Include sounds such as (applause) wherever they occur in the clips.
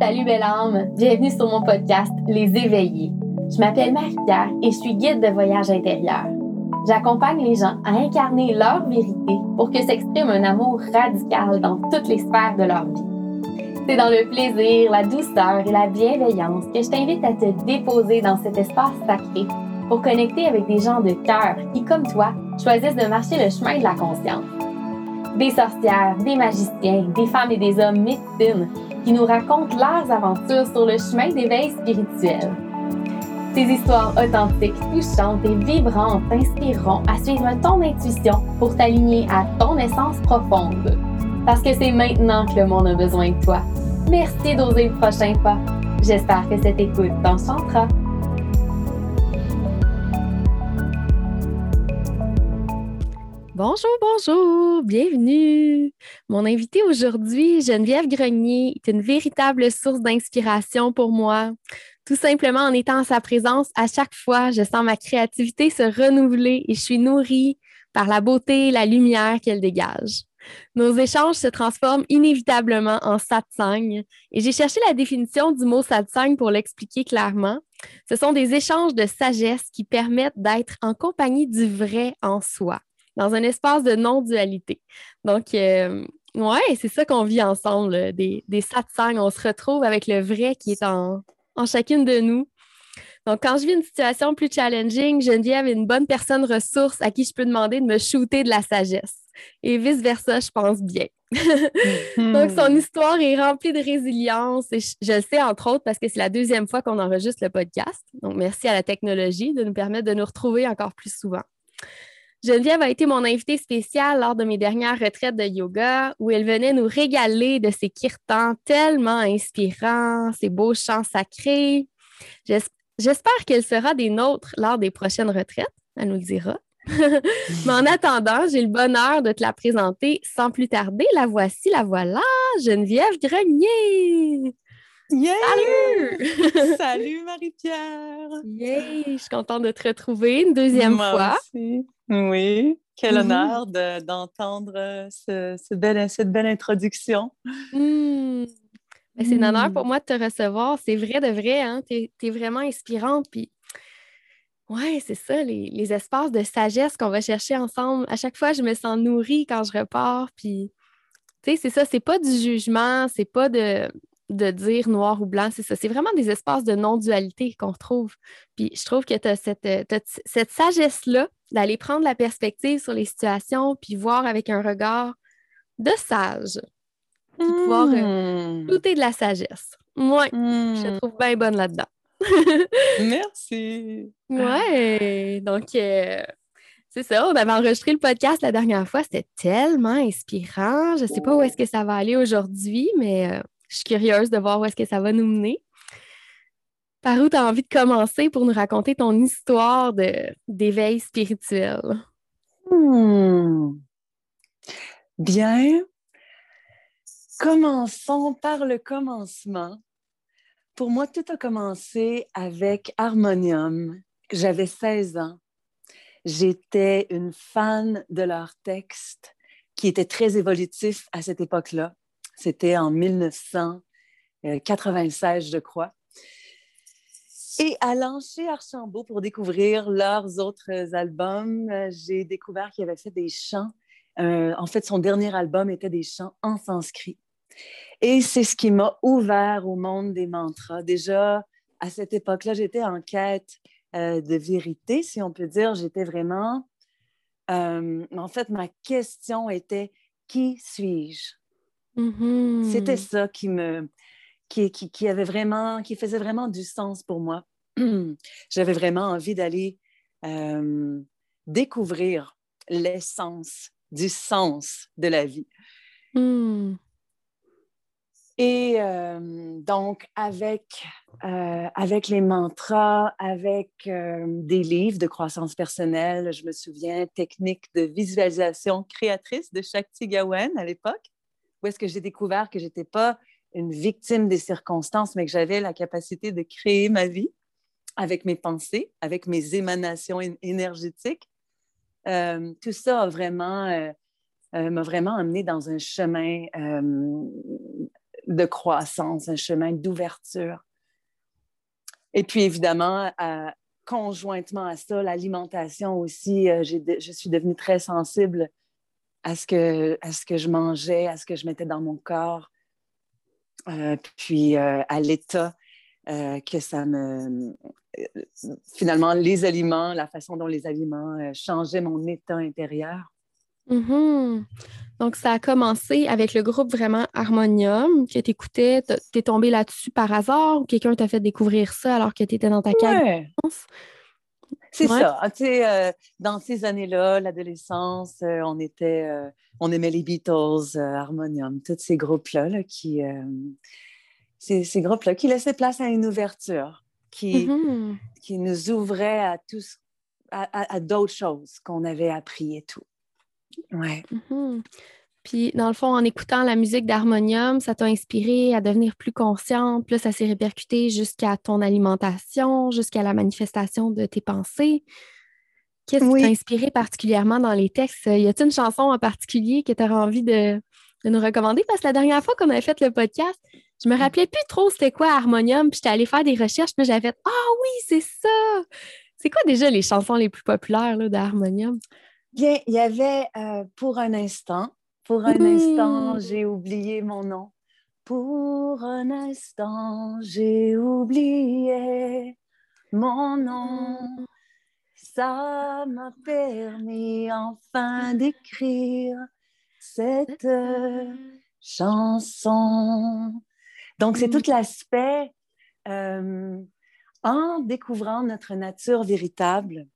Salut belle âme, bienvenue sur mon podcast Les Éveillés. Je m'appelle Marie-Pierre et je suis guide de voyage intérieur. J'accompagne les gens à incarner leur vérité pour que s'exprime un amour radical dans toutes les sphères de leur vie. C'est dans le plaisir, la douceur et la bienveillance que je t'invite à te déposer dans cet espace sacré pour connecter avec des gens de cœur qui, comme toi, choisissent de marcher le chemin de la conscience. Des sorcières, des magiciens, des femmes et des hommes médecines qui nous racontent leurs aventures sur le chemin d'éveil spirituel. Ces histoires authentiques, touchantes et vibrantes t'inspireront à suivre ton intuition pour t'aligner à ton essence profonde. Parce que c'est maintenant que le monde a besoin de toi. Merci d'oser le prochain pas. J'espère que cette écoute t'enchantera. Bonjour, bonjour, bienvenue. Mon invité aujourd'hui, Geneviève Grenier, est une véritable source d'inspiration pour moi. Tout simplement en étant en sa présence, à chaque fois, je sens ma créativité se renouveler et je suis nourrie par la beauté et la lumière qu'elle dégage. Nos échanges se transforment inévitablement en satsang et j'ai cherché la définition du mot satsang pour l'expliquer clairement. Ce sont des échanges de sagesse qui permettent d'être en compagnie du vrai en soi dans un espace de non-dualité. Donc, euh, ouais, c'est ça qu'on vit ensemble, des, des satsangs. On se retrouve avec le vrai qui est en, en chacune de nous. Donc, quand je vis une situation plus challenging, Geneviève est une bonne personne ressource à qui je peux demander de me shooter de la sagesse. Et vice-versa, je pense bien. (laughs) Donc, son hmm. histoire est remplie de résilience et je, je, le sais entre autres parce que c'est la deuxième fois qu'on enregistre le podcast. Donc, merci à la technologie de nous permettre de nous retrouver encore plus souvent. Geneviève a été mon invitée spéciale lors de mes dernières retraites de yoga où elle venait nous régaler de ses kirtans tellement inspirants, ses beaux chants sacrés. J'espère qu'elle sera des nôtres lors des prochaines retraites. Elle nous le dira. (laughs) Mais en attendant, j'ai le bonheur de te la présenter sans plus tarder. La voici, la voilà, Geneviève Grenier. Salut! (laughs) Salut Marie-Pierre! Yay! Je suis contente de te retrouver une deuxième fois. Oui, quel mm-hmm. honneur d'entendre euh, ce, cette belle introduction. Mm. Ben, c'est un honneur pour moi de te recevoir. C'est vrai de vrai, hein? tu es, vraiment inspirante. Puis, ouais, c'est ça, les, les, espaces de sagesse qu'on va chercher ensemble. À chaque fois, je me sens nourrie quand je repars. Puis, tu sais, c'est ça, c'est pas du jugement, c'est pas de, de dire noir ou blanc, c'est ça. C'est vraiment des espaces de non-dualité qu'on retrouve. Puis je trouve que tu as cette, euh, cette sagesse-là d'aller prendre la perspective sur les situations, puis voir avec un regard de sage. Puis pouvoir euh, hmm. de la sagesse. Moi, je te hmm. trouve bien bonne là-dedans. (laughs) Merci. Ouais. Donc, euh, c'est ça. On avait enregistré le podcast la dernière fois. C'était tellement inspirant. Je ne sais pas où est-ce que ça va aller aujourd'hui, mais je suis curieuse de voir où est-ce que ça va nous mener. Par où tu as envie de commencer pour nous raconter ton histoire d'éveil spirituel? Hmm. Bien. Commençons par le commencement. Pour moi, tout a commencé avec Harmonium. J'avais 16 ans. J'étais une fan de leur texte qui était très évolutif à cette époque-là. C'était en 1996, je crois. Et allant chez Archambault pour découvrir leurs autres albums, j'ai découvert qu'il avait fait des chants. Euh, en fait, son dernier album était des chants en sanskrit. Et c'est ce qui m'a ouvert au monde des mantras. Déjà, à cette époque-là, j'étais en quête euh, de vérité, si on peut dire. J'étais vraiment... Euh, en fait, ma question était, qui suis-je? C'était mm-hmm. ça qui me qui, qui, avait vraiment qui faisait vraiment du sens pour moi. (clears throat) J'avais vraiment envie d'aller euh, découvrir l'essence du sens de la vie. Mm. Et euh, donc, avec, euh, avec les mantras, avec des livres de croissance personnelle, je me souviens, technique de visualisation créatrice de Shakti Gawain à l'époque, où est-ce que j'ai découvert que je n'étais pas une victime des circonstances, mais que j'avais la capacité de créer ma vie avec mes pensées, avec mes émanations énergétiques. Euh, tout ça a vraiment, euh, euh, m'a vraiment amené dans un chemin de croissance, un chemin d'ouverture. Et puis, évidemment, conjointement à ça, l'alimentation aussi, je suis devenue très sensible à ce, que, à ce que je mangeais, à ce que je mettais dans mon corps, euh, puis euh, à l'état que ça me... Finalement, les aliments, la façon dont les aliments changeaient mon état intérieur. Mm-hmm. Donc, ça a commencé avec le groupe vraiment Harmonium que tu écoutais. Tu es tombé là-dessus par hasard ou quelqu'un t'a fait découvrir ça alors que tu étais dans ta ouais. C'est ça. Tu sais, euh, dans ces années-là, l'adolescence, euh, on était, euh, on aimait les Beatles, Harmonium, tous ces groupes-là qui, ces, ces groupes-là qui laissaient place à une ouverture, qui, mm-hmm. qui nous ouvrait à tous, à, à d'autres choses qu'on avait appris et tout. Ouais. Mhm. Puis, dans le fond, en écoutant la musique d'harmonium, ça t'a inspiré à devenir plus consciente. Puis là, ça s'est répercuté jusqu'à ton alimentation, jusqu'à la manifestation de tes pensées. Qu'est-ce qui t'a inspiré particulièrement dans les textes? Y a-t-il une chanson en particulier que tu aurais envie de, nous recommander? Parce que la dernière fois qu'on avait fait le podcast, je me rappelais plus trop c'était quoi Harmonium, puis j'étais allée faire des recherches, puis j'avais fait Ah oui, c'est ça! C'est quoi déjà les chansons les plus populaires d'Harmonium? Bien, il y avait euh, pour un instant, pour un instant, j'ai oublié mon nom. Pour un instant, j'ai oublié mon nom. Ça m'a permis enfin d'écrire cette chanson. Donc, c'est tout l'aspect euh, en découvrant notre nature véritable.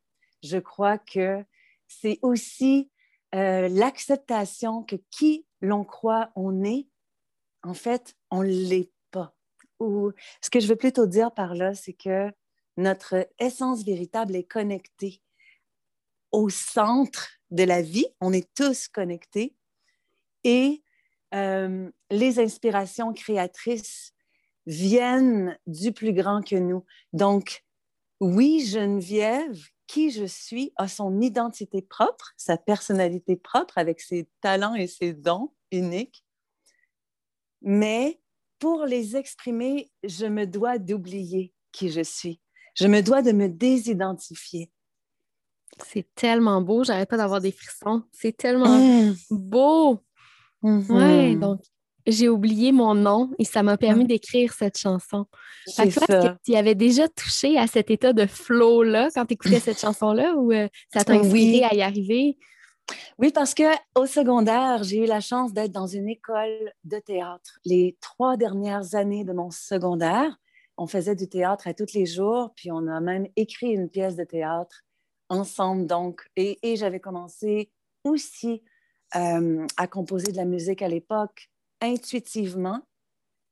Je crois que c'est aussi euh, l'acceptation que qui l'on croit on est, en fait, on ne l'est pas. Ou ce que je veux plutôt dire par là, c'est que notre essence véritable est connectée au centre de la vie. On est tous connectés. Et euh, les inspirations créatrices viennent du plus grand que nous. Donc, oui, Geneviève, qui je suis a son identité propre, sa personnalité propre avec ses talents et ses dons uniques. Mais pour les exprimer, je me dois d'oublier qui je suis. Je me dois de me désidentifier. C'est tellement beau, j'arrête pas d'avoir des frissons. C'est tellement mmh. beau. Oui, mmh. donc j'ai oublié mon nom et ça m'a permis d'écrire cette chanson. Est-ce que tu avais déjà touché à cet état de flow-là quand tu écoutais cette (laughs) chanson-là ou euh, ça t'a inspiré à y arriver? Oui, parce qu'au secondaire, j'ai eu la chance d'être dans une école de théâtre. Les trois dernières années de mon secondaire, on faisait du théâtre à tous les jours, puis on a même écrit une pièce de théâtre ensemble. Donc, et, j'avais commencé aussi euh, à composer de la musique à l'époque intuitivement.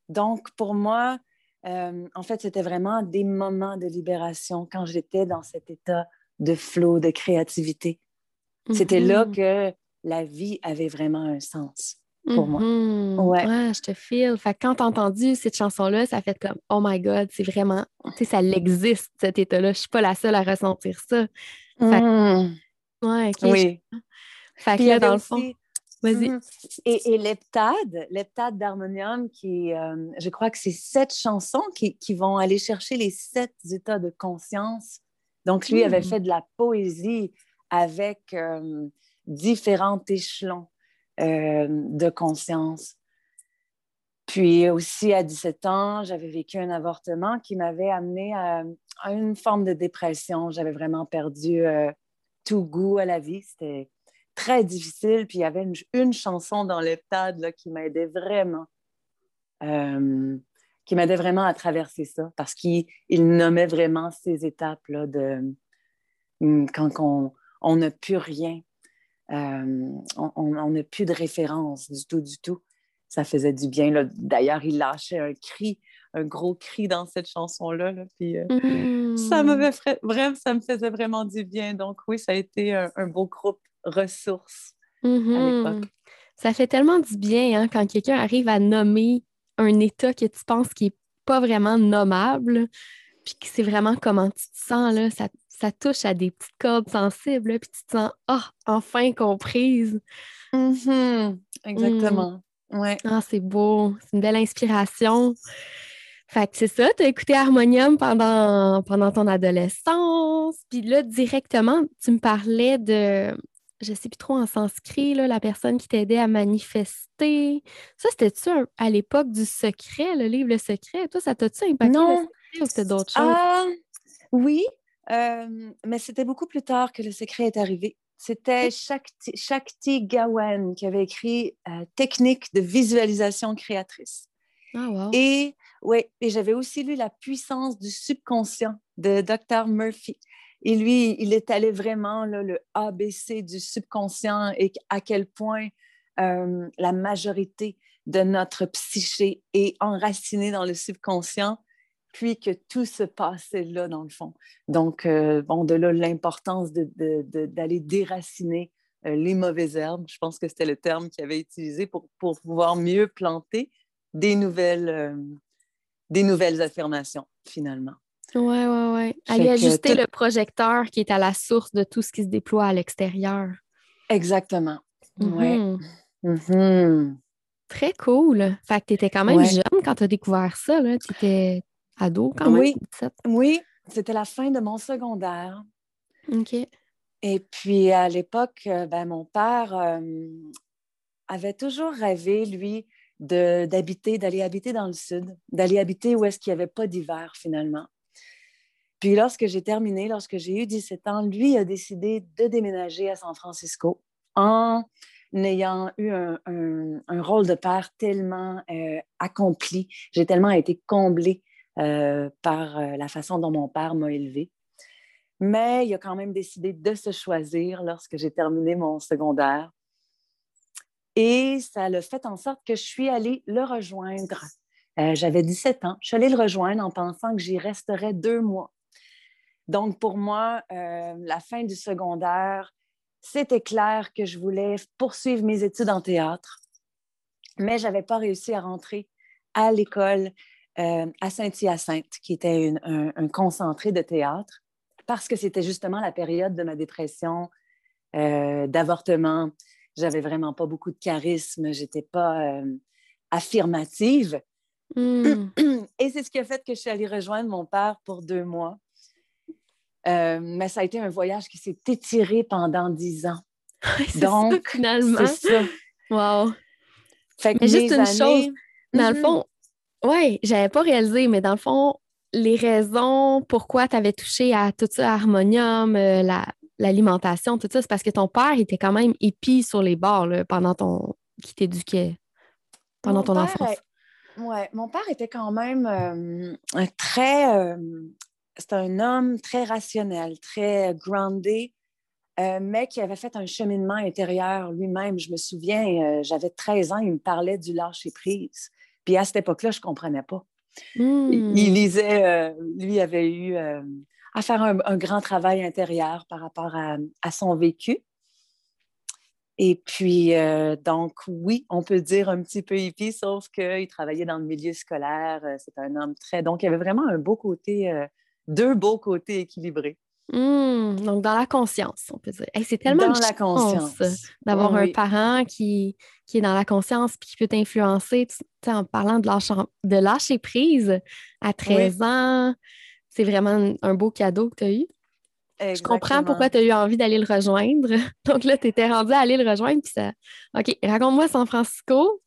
Donc, pour moi, euh, en fait, c'était vraiment des moments de libération quand j'étais dans cet état de flot, de créativité. C'était là mhm. que la vie avait vraiment un sens pour moi. Mhm. Ouais. je te file. Fait quand t'as entendu cette chanson-là, ça fait comme Oh my God, c'est vraiment, tu sais, ça l'existe, cet état-là. Je suis pas la seule à ressentir ça. Mhm. Ouais, Oui. Fait que là, dans le fond. Mhm. Et, et l'heptade, d'harmonium, qui, euh, je crois que c'est sept chansons qui, vont aller chercher les sept états de conscience. Donc, lui avait hmm. fait de la poésie avec euh, différents échelons euh, de conscience. Puis aussi, à 17 ans, j'avais vécu un avortement qui m'avait amené à, à, une forme de dépression. J'avais vraiment perdu tout goût à la vie. C'était très difficile. Puis il y avait une, chanson dans l'heptade qui m'aidait vraiment, euh, qui m'aidait vraiment à traverser ça parce qu'il nommait vraiment ces étapes-là de hum, quand on n'a plus rien, euh, on n'a plus de référence du tout, du tout. Ça faisait du bien. D'ailleurs, il lâchait un cri, un gros cri dans cette chanson-là. puis euh, ça m'avait vraiment, ça me faisait vraiment du bien. Donc oui, ça a été un beau groupe ressources à mm-hmm. l'époque. Ça fait tellement du bien hein, quand quelqu'un arrive à nommer un état que tu penses qui n'est pas vraiment nommable, puis que c'est vraiment comment tu te sens, là, ça, ça touche à des petites cordes sensibles, puis tu te sens, ah, enfin comprise. Mm-hmm. Exactement. Ouais. Ah, c'est beau. C'est une belle inspiration. Fait que c'est ça, tu as écouté Harmonium pendant, pendant ton adolescence. Puis là, directement, tu me parlais de, je sais plus trop en sanskrit, là, la personne qui t'aidait à manifester. Ça, c'était-tu à l'époque du secret, le livre Le Secret? Toi, ça t'a-tu impacté non. ou c'était d'autres choses? Ah, oui, euh, mais c'était beaucoup plus tard que Le Secret est arrivé. C'était Shakti, Shakti Gawain qui avait écrit euh, Technique de visualisation créatrice. Ah, wow. Et, ouais, et j'avais aussi lu La puissance du subconscient de Dr. Murphy. Et lui, il est allé vraiment le ABC du subconscient et à quel point la majorité de notre psyché est enracinée dans le subconscient, puis que tout se passait là, dans le fond. Donc, euh, bon, de là, l'importance d'aller déraciner euh, les mauvaises herbes. Je pense que c'était le terme qu'il avait utilisé pour, pour pouvoir mieux planter des nouvelles, euh, des nouvelles affirmations, finalement. Oui, oui, oui. Aller ajuster le projecteur qui est à la source de tout ce qui se déploie à l'extérieur. Exactement. Mhm. Oui. Mhm. Très cool. Fait que tu étais quand même Ouais. jeune quand tu as découvert ça. Tu étais ado quand même. Oui. 17. Oui, c'était la fin de mon secondaire. OK. Et puis, à l'époque, euh, ben, mon père euh, avait toujours rêvé, lui, d'habiter, d'aller habiter dans le sud, d'aller habiter où est-ce qu'il n'y avait pas d'hiver, finalement. Puis, lorsque j'ai terminé, lorsque j'ai eu 17 ans, lui a décidé de déménager à San Francisco en ayant eu un, rôle de père tellement euh, accompli. J'ai tellement été comblée euh, par euh, la façon dont mon père m'a élevée. Mais il a quand même décidé de se choisir lorsque j'ai terminé mon secondaire. Et ça l'a fait en sorte que je suis allée le rejoindre. J'avais 17 ans. Je suis allée le rejoindre en pensant que j'y resterais deux mois. Donc, pour moi, euh, la fin du secondaire, c'était clair que je voulais poursuivre mes études en théâtre, mais je n'avais pas réussi à rentrer à l'école euh, à Saint-Hyacinthe, qui était une- un, un concentré de théâtre, parce que c'était justement la période de ma dépression, euh, d'avortement. J'avais vraiment pas beaucoup de charisme, j'étais pas affirmative. Hmm. Et c'est ce qui a fait que je suis allée rejoindre mon père pour deux mois. Euh, mais ça a été un voyage qui s'est étiré pendant dix ans. (laughs) ça, Donc, finalement. C'est ça. Wow. Fait que Mais juste une années- chose, Dans le Mhm. fond, oui, j'avais pas réalisé, mais dans le fond, les raisons pourquoi tu avais touché à tout ça, harmonium, euh, la- l'alimentation, tout ça, c'est parce que ton père était quand même épi sur les bords là, pendant ton. qui t'éduquait pendant Mon ton père enfance. est- ouais, mon père était quand même euh, très. C'est un homme très rationnel, très groundé, euh, mais qui avait fait un cheminement intérieur lui-même. Je me souviens, euh, j'avais 13 ans, il me parlait du lâcher-prise. Puis à cette époque-là, je ne comprenais pas. Hmm. Il, il lisait, euh, lui avait eu à faire un, un grand travail intérieur par rapport à, à son vécu. Et puis, euh, donc, oui, on peut dire un petit peu hippie, sauf qu'il travaillait dans le milieu scolaire. C'est un homme très. Donc, il y avait vraiment un beau côté, euh, deux beaux côtés équilibrés. Hmm. Donc, dans la conscience, on peut dire. Hey, c'est tellement dans la chance, conscience. d'avoir un Oui. parent qui, qui est dans la conscience puis qui peut t'influencer. En parlant de lâcher, de lâcher prise à 13 ans, c'est vraiment un, un beau cadeau que tu as eu. Je comprends pourquoi tu as eu envie d'aller le rejoindre. (laughs) Donc là, tu étais rendu à aller le rejoindre. Puis ça... OK, raconte-moi San Francisco.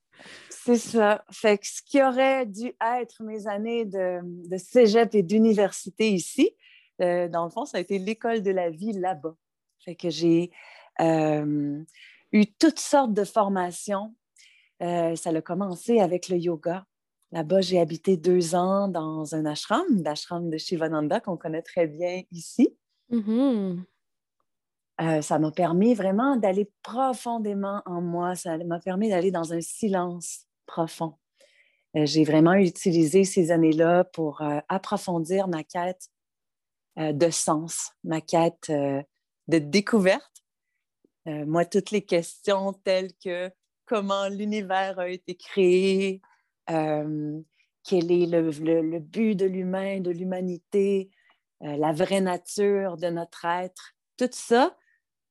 C'est ça. Fait que ce qui aurait dû être mes années de, de cégep et d'université ici, euh, dans le fond, ça a été l'école de la vie là-bas. Fait que j'ai euh, eu toutes sortes de formations. Euh, ça a commencé avec le yoga. Là-bas, j'ai habité deux ans dans un ashram, l'ashram de Shivananda, qu'on connaît très bien ici. Mhm. Euh, ça m'a permis vraiment d'aller profondément en moi. Ça m'a permis d'aller dans un silence profond. Euh, J'ai vraiment utilisé ces années-là pour euh, approfondir ma quête euh, de sens, ma quête de découverte. Moi, toutes les questions telles que comment l'univers a été créé, quel est le, but de l'humain, de l'humanité, la vraie nature de notre être, tout ça,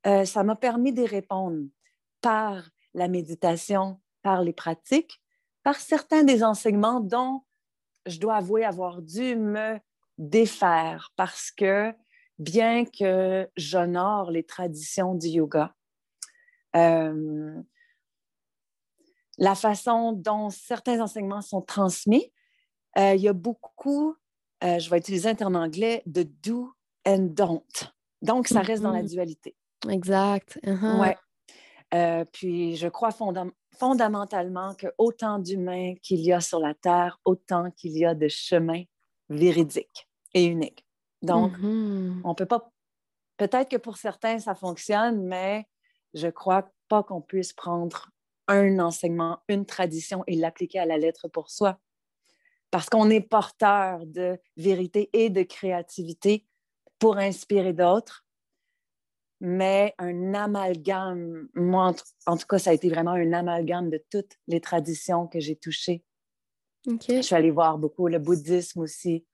ça m'a permis d'y répondre par la méditation, par les pratiques, par certains des enseignements dont je dois avouer avoir dû me défaire parce que bien que j'honore les traditions du yoga, euh, la façon dont certains enseignements sont transmis, euh, il y a beaucoup, euh, je vais utiliser un terme anglais, de do and don't. Donc, ça reste dans la mm-hmm. dualité. Exact. Uh-huh. Ouais. puis, je crois fondamentalement que autant d'humains qu'il y a sur la Terre, autant qu'il y a de chemins véridiques et uniques. Donc, mm-hmm. on peut pas. Peut-être que pour certains, ça fonctionne, mais je crois pas qu'on puisse prendre un enseignement, une tradition et l'appliquer à la lettre pour soi. Parce qu'on est porteur de vérité et de créativité pour inspirer d'autres. Mais un amalgame, moi, en, tout cas, ça a été vraiment un amalgame de toutes les traditions que j'ai touchées. Je suis allée voir beaucoup le bouddhisme aussi.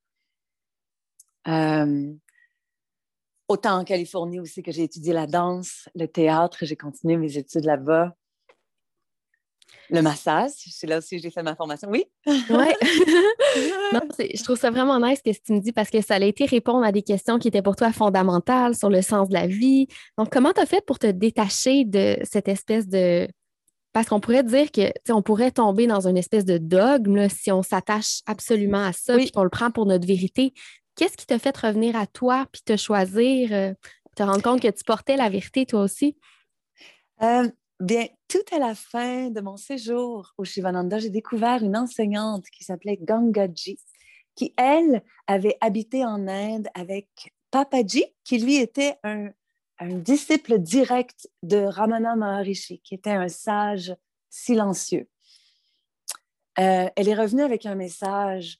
Euh, autant en Californie aussi que j'ai étudié la danse, le théâtre, j'ai continué mes études là-bas. Le massage, c'est là aussi que j'ai fait ma formation. Oui. oui. (laughs) (laughs) je trouve ça vraiment nice ce que tu me dis parce que ça a été répondre à des questions qui étaient pour toi fondamentales sur le sens de la vie. Donc, comment tu as fait pour te détacher de cette espèce de. Parce qu'on pourrait dire que on pourrait tomber dans une espèce de dogme si on s'attache absolument à ça et qu'on le prend pour notre vérité. Qu'est-ce qui t'a fait revenir à toi puis te choisir, euh, te rendre compte que tu portais la vérité toi aussi? Euh, bien, tout à la fin de mon séjour au Shivananda, j'ai découvert une enseignante qui s'appelait Gangaji, qui, elle, avait habité en Inde avec Papaji, qui lui était un, disciple direct de Ramana Maharishi, qui était un sage silencieux. Euh, elle est revenue avec un message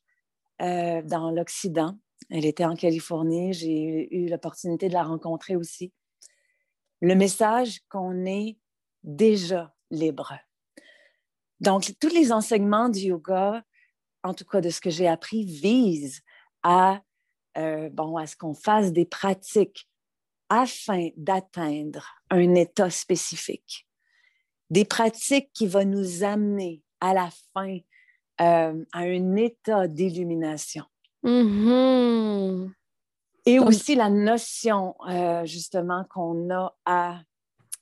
dans l'Occident elle était en Californie. J'ai eu l'opportunité de la rencontrer aussi. Le message qu'on est déjà libre. Donc, tous les enseignements du yoga, en tout cas de ce que j'ai appris, visent à, euh, bon, à ce qu'on fasse des pratiques afin d'atteindre un état spécifique. Des pratiques qui vont nous amener à la fin euh, à un état d'illumination. Mm-hmm. Et aussi la notion, euh, justement, qu'on a à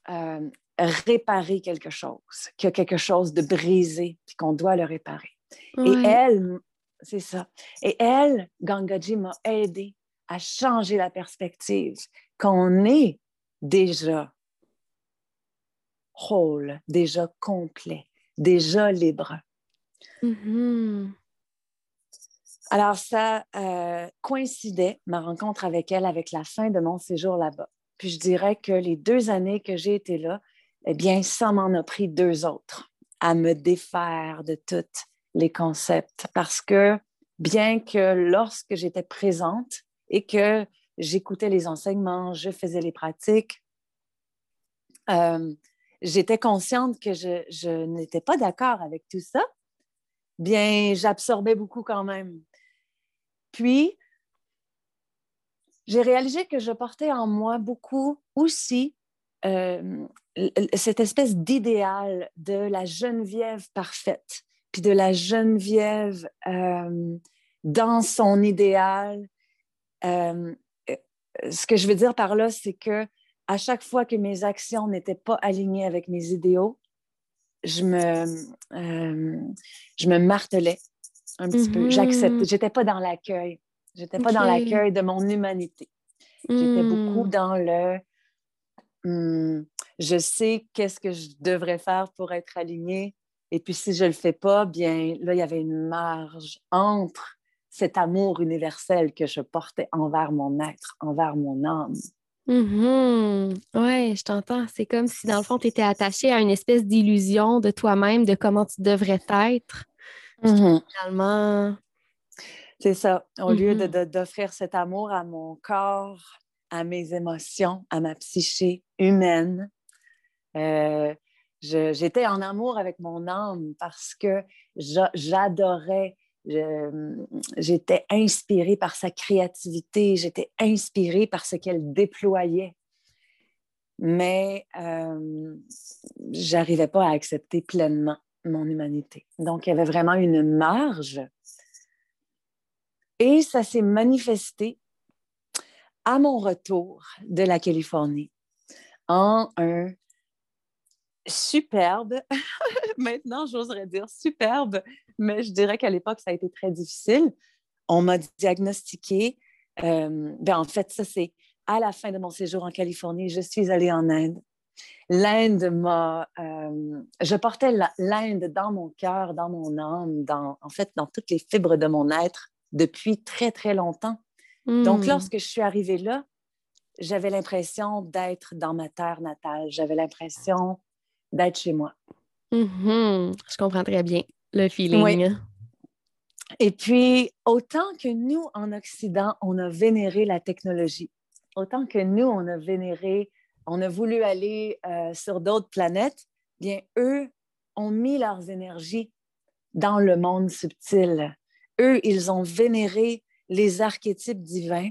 euh, réparer quelque chose, qu'il y a quelque chose de brisé, puis qu'on doit le réparer. Et elle, c'est ça. Et elle, Gangaji, m'a aidé à changer la perspective, qu'on est déjà whole, déjà complet, déjà libre. Mm-hmm. Alors, ça euh, coïncidait, ma rencontre avec elle, avec la fin de mon séjour là-bas. Puis je dirais que les deux années que j'ai été là, eh bien, ça m'en a pris deux autres à me défaire de tous les concepts. Parce que bien que lorsque j'étais présente et que j'écoutais les enseignements, je faisais les pratiques, euh, j'étais consciente que je, n'étais pas d'accord avec tout ça, bien, j'absorbais beaucoup quand même. Puis, j'ai réalisé que je portais en moi beaucoup aussi euh, cette espèce d'idéal de la Geneviève parfaite, puis de la Geneviève euh, dans son idéal. Euh, ce que je veux dire par là, c'est que à chaque fois que mes actions n'étaient pas alignées avec mes idéaux, je me, je me martelais un petit peu. J'accepte. Mm-hmm. J'étais pas dans l'accueil. J'étais pas dans l'accueil de mon humanité. J'étais beaucoup mm. dans le hmm, je sais qu'est-ce que je devrais faire pour être alignée. Et puis si je le fais pas, bien là, il y avait une marge entre cet amour universel que je portais envers mon être, envers mon âme. Mm-hmm. Oui, je t'entends. C'est comme si, dans le fond, tu étais attaché à une espèce d'illusion de toi-même, de comment tu devrais être. Mm-hmm. Finalement. C'est ça. Au lieu mm-hmm. d'offrir cet amour à mon corps, à mes émotions, à ma psyché humaine, euh, j'étais en amour avec mon âme parce que j'adorais, j'étais inspirée par sa créativité, j'étais inspirée par ce qu'elle déployait. Mais euh, j'arrivais pas à accepter pleinement mon humanité. Donc, il y avait vraiment une marge. Et ça s'est manifesté à mon retour de la Californie en un superbe, (laughs) maintenant j'oserais dire superbe, mais je dirais qu'à l'époque, ça a été très difficile. On m'a diagnostiqué, euh, ben en fait, ça c'est à la fin de mon séjour en Californie, je suis allée en Inde. L'Inde m'a... Euh, je portais l'Inde dans mon cœur, dans mon âme, dans, en fait, dans toutes les fibres de mon être depuis très, très longtemps. Donc, hmm. lorsque je suis arrivée là, j'avais l'impression d'être dans ma terre natale. J'avais l'impression d'être chez moi. Mm-hmm. Je comprends très bien le feeling. Et puis, autant que nous, en Occident, on a vénéré la technologie, autant que nous, on a vénéré, on a voulu aller euh, sur d'autres planètes, bien, eux ont mis leurs énergies dans le monde subtil. Eux, ils ont vénéré les archétypes divins,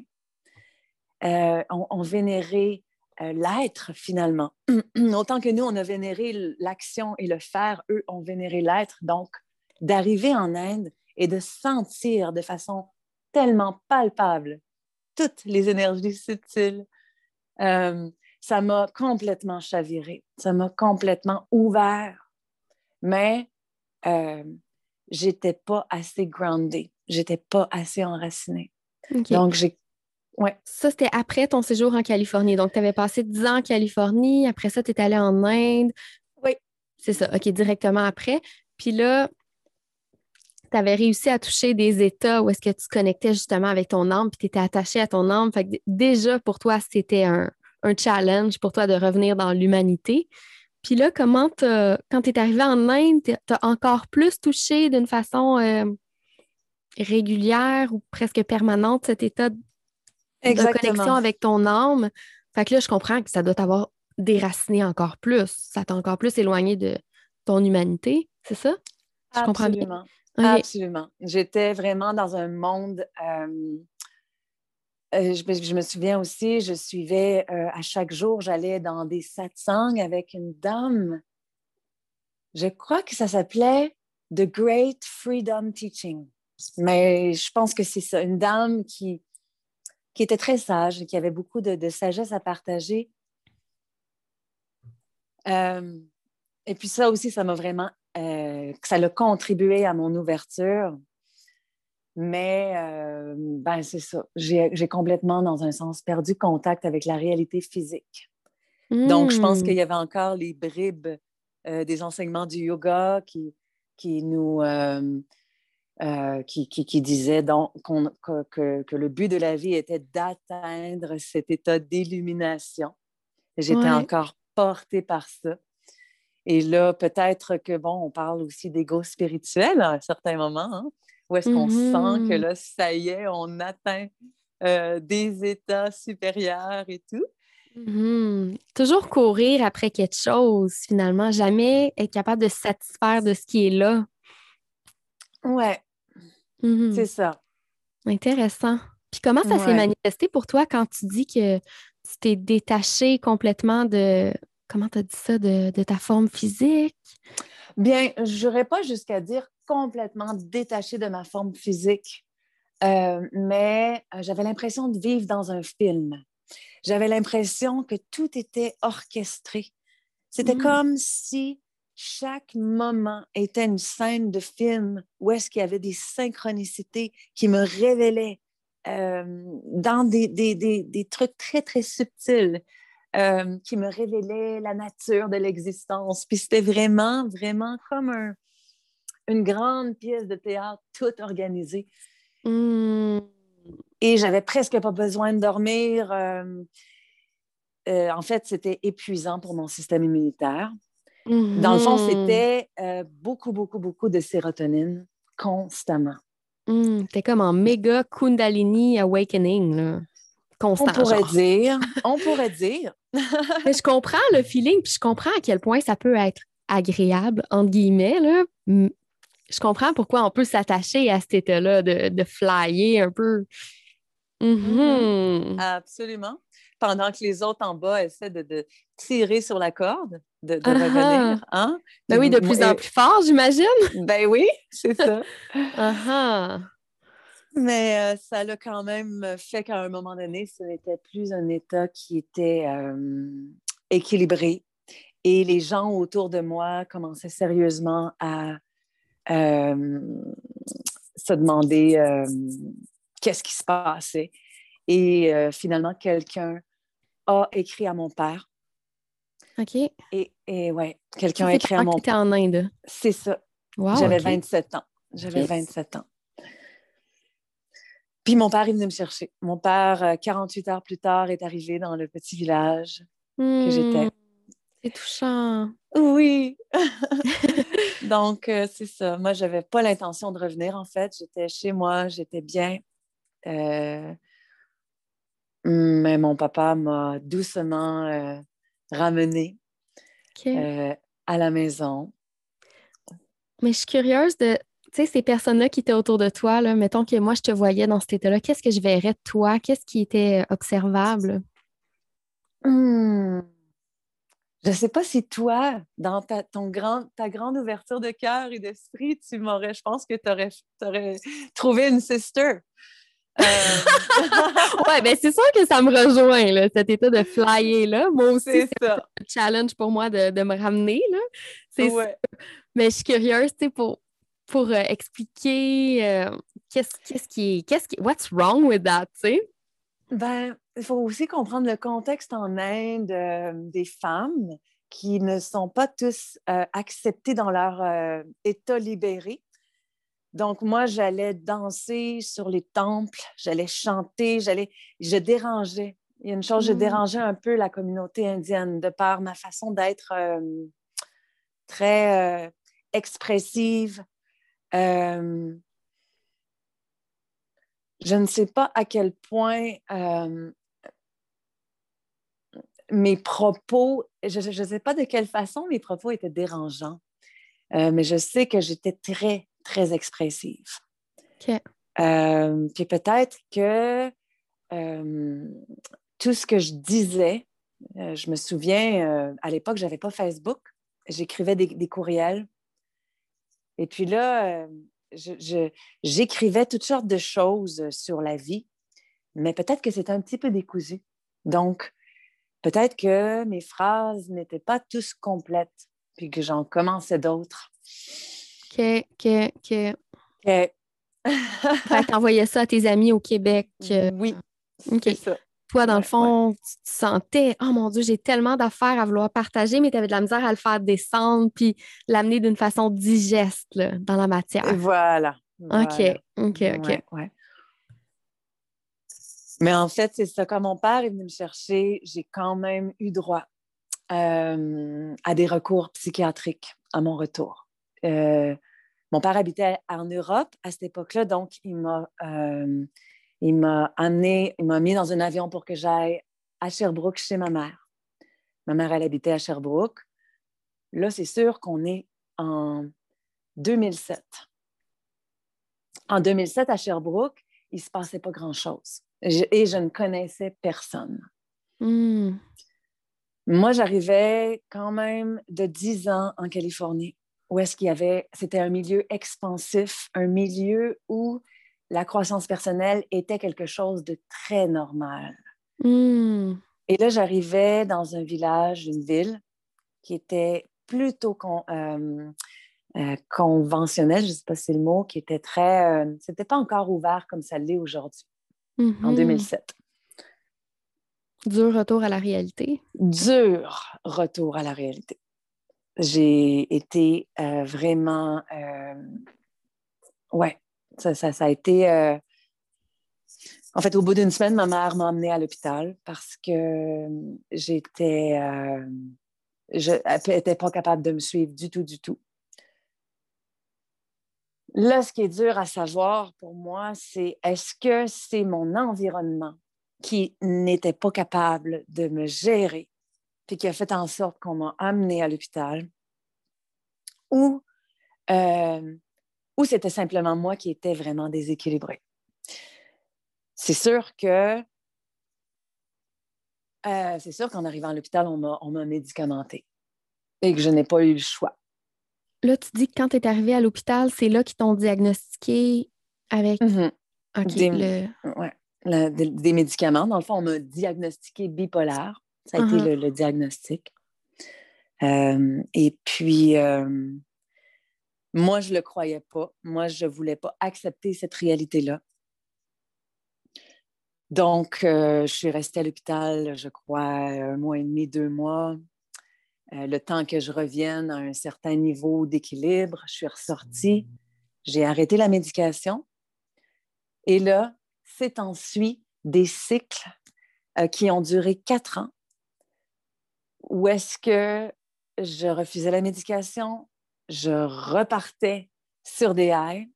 euh, ont, vénéré euh, l'être finalement. (clears throat) Autant que nous, on a vénéré l'action et le faire, eux ont vénéré l'être. Donc, d'arriver en Inde et de sentir de façon tellement palpable toutes les énergies subtiles, euh, ça m'a complètement chaviré, ça m'a complètement ouvert. Mais euh, j'étais pas assez grounded, j'étais pas assez enracinée. Donc, j'ai Ouais. Ça, c'était après ton séjour en Californie. Donc, tu avais passé 10 ans en Californie. Après ça, tu es allé en Inde. Oui. C'est ça. OK, directement après. Puis là, tu avais réussi à toucher des états où est-ce que tu connectais justement avec ton âme, puis tu étais attaché à ton âme. Fait que déjà, pour toi, c'était un, challenge pour toi de revenir dans l'humanité. Puis là, comment quand tu es arrivé en Inde, tu as encore plus touché d'une façon euh, régulière ou presque permanente cet état de connexion avec ton âme. Fait que là, je comprends que ça doit t'avoir déraciné encore plus. Ça t'a encore plus éloigné de ton humanité, c'est ça? Je comprends bien? Absolument. J'étais vraiment dans un monde. Euh, euh, je, me souviens aussi, je suivais euh, à chaque jour, j'allais dans des satsangs avec une dame. Je crois que ça s'appelait The Great Freedom Teaching. Mais je pense que c'est ça, une dame qui, qui était très sage, qui avait beaucoup de, sagesse à partager. Euh, et puis ça aussi, ça m'a vraiment, euh, ça l'a contribué à mon ouverture. Mais euh, ben c'est ça, j'ai complètement, dans un sens, perdu contact avec la réalité physique. Donc, je pense hmm. qu'il y avait encore les bribes des enseignements du yoga qui, qui nous, euh, qui, disait donc que, le but de la vie était d'atteindre cet état d'illumination. J'étais encore portée par ça. Et là, peut-être que, bon, on parle aussi d'ego spirituel à un certain moment, hein, où est-ce qu'on sent que mm-hmm. là, ça y est, on atteint euh, des états supérieurs et tout. Mm-hmm. Toujours courir après quelque chose, finalement, jamais être capable de se satisfaire de ce qui est là. Ouais, Mm-hmm. C'est ça. Intéressant. Puis comment ça s'est manifesté pour toi quand tu dis que tu t'es détaché complètement de, comment tu as dit ça, de, ta forme physique? Bien, je n'aurais pas jusqu'à dire complètement détaché de ma forme physique, euh, mais euh, j'avais l'impression de vivre dans un film. J'avais l'impression que tout était orchestré. C'était mm. comme si chaque moment était une scène de film où est-ce qu'il y avait des synchronicités qui me révélaient euh, dans des, des, des, trucs très, très subtils, euh, qui me révélaient la nature de l'existence. Puis c'était vraiment, vraiment comme un, une grande pièce de théâtre, toute organisée. Mmh. Et j'avais presque pas besoin de dormir. Euh, en fait, c'était épuisant pour mon système immunitaire. Dans le fond, mm-hmm. c'était euh, beaucoup, beaucoup, beaucoup de sérotonine constamment. Mm, C'était comme en méga Kundalini Awakening, là. Constant. On pourrait dire. (laughs) On pourrait dire. Mais je comprends le feeling, puis je comprends à quel point ça peut être agréable, entre guillemets. Là. Je comprends pourquoi on peut s'attacher à cet état-là de, de flyer un peu. Mm-hmm. Absolument. Pendant que les autres en bas essaient de, de tirer sur la corde, de, de revenir. Hein? Ben oui, de plus en plus fort, j'imagine. Ben oui, c'est ça. Ah Mais euh, ça l'a quand même fait qu'à un moment donné, ce n'était plus un État qui était euh, équilibré. Et les gens autour de moi commençaient sérieusement à euh, se demander qu'est-ce qui se passait. Et finalement, quelqu'un a écrit à mon père OK. Et, et ouais, quelqu'un a écrit à mon père. en Inde. C'est ça. J'avais 27 ans. J'avais 27 ans. Puis mon père est venu me chercher. Mon père, 48 euh, heures plus tard, est arrivé dans le petit village que j'étais. Hmm. C'est touchant. Oui. (laughs) (laughs) Donc, euh, c'est ça. Moi, je n'avais pas l'intention de revenir, en fait. J'étais chez moi, j'étais bien. Euh, mais mon papa m'a doucement ramener euh, à la maison. Mais je suis curieuse de, tu sais, ces personnes-là qui étaient autour de toi, là, mettons que moi, je te voyais dans cet état-là, qu'est-ce que je verrais de toi? Qu'est-ce qui était observable? Hmm. Je ne sais pas si toi, dans ta, ton grand, ta grande ouverture de cœur et d'esprit, tu m'aurais, je pense que tu aurais, aurais, trouvé une sister. Euh, (laughs) ouais, ben c'est sûr que ça me rejoint, là, cet état de flyer, là. Moi aussi, c'est un challenge pour moi de, me ramener, là. C'est Mais je suis curieuse, tu sais, pour, pour euh, expliquer euh, qu'est-ce qui est, qu'est-ce qui, what's wrong with that, tu sais? Ben, il faut aussi comprendre le contexte en Inde des femmes qui ne sont pas tous acceptées dans leur état libéré. Donc, moi, j'allais danser sur les temples, j'allais chanter, j'allais, je dérangeais. Il y a une chose, je mmh. dérangeais un peu la communauté indienne de par ma façon d'être euh, très euh, expressive. Euh, je ne sais pas à quel point mes propos, je ne sais pas de quelle façon mes propos étaient dérangeants, mais je sais que j'étais très, très expressive. Euh, puis peut-être que euh, tout ce que je disais, euh, je me souviens, à l'époque, je n'avais pas Facebook, j'écrivais des, courriels. Et puis là, j'écrivais toutes sortes de choses sur la vie, mais peut-être que c'était un petit peu décousu. Donc, peut-être que mes phrases n'étaient pas tous complètes, puis que j'en commençais d'autres. OK, OK, OK. OK. t'envoyais ça à tes amis au Québec. Euh, oui. OK. Ça. Toi, dans le fond, tu te sentais, oh mon Dieu, j'ai tellement d'affaires à vouloir partager, mais tu avais de la misère à le faire descendre puis l'amener d'une façon digeste dans la matière. Voilà. OK, OK, OK. Ouais, Mais en fait, c'est ça. Quand mon père est venu me chercher, j'ai quand même eu droit euh, à des recours psychiatriques à mon retour. Euh, mon père habitait en Europe à cette époque-là, donc il m'a, euh, il m'a amené, il m'a mis dans un avion pour que j'aille à Sherbrooke chez ma mère. Ma mère, elle habitait à Sherbrooke. Là, c'est sûr qu'on est en 2007. En 2007, à Sherbrooke, il ne se passait pas grand-chose. et je ne connaissais personne. Hmm. Moi, j'arrivais quand même de 10 ans en Californie où est-ce qu'il y avait, c'était un milieu expansif, un milieu où la croissance personnelle était quelque chose de très normal. Hmm. Et là, j'arrivais dans un village, une ville qui était plutôt euh, euh, conventionnelle, je ne sais pas si c'est le mot, qui était très... Euh, c'était pas encore ouvert comme ça l'est aujourd'hui, en 2007. Mm-hmm. Dur retour à la réalité. Dur retour à la réalité j'ai été euh, vraiment. Euh, ouais, ça, ça, ça, a été. Euh, en fait, au bout d'une semaine, ma mère m'a emmenée à l'hôpital parce que j'étais. je n'étais pas capable de me suivre du tout, du tout. Là, ce qui est dur à savoir pour moi, c'est est-ce que c'est mon environnement qui n'était pas capable de me gérer? Puis qui a fait en sorte qu'on m'a amené à l'hôpital, ou, euh, ou c'était simplement moi qui étais vraiment déséquilibrée. C'est sûr que euh, c'est sûr qu'en arrivant à l'hôpital, on m'a médicamenté. et que je n'ai pas eu le choix. Là, tu dis que quand tu es arrivée à l'hôpital, c'est là qu'ils t'ont diagnostiqué avec. OK, Des- le... Ouais. La- des, des médicaments. Dans le fond, on m'a diagnostiqué bipolaire. Ça a Uh-huh. été le, le diagnostic. Euh, et puis, euh, moi, je ne le croyais pas. Moi, je ne voulais pas accepter cette réalité-là. Donc, euh, je suis restée à l'hôpital, je crois, un mois et demi, deux mois. Le temps que je revienne à un certain niveau d'équilibre, je suis ressortie. J'ai arrêté la médication. Et là, c'est ensuite des cycles qui ont duré quatre ans où est-ce que je refusais la médication, je repartais sur des haies,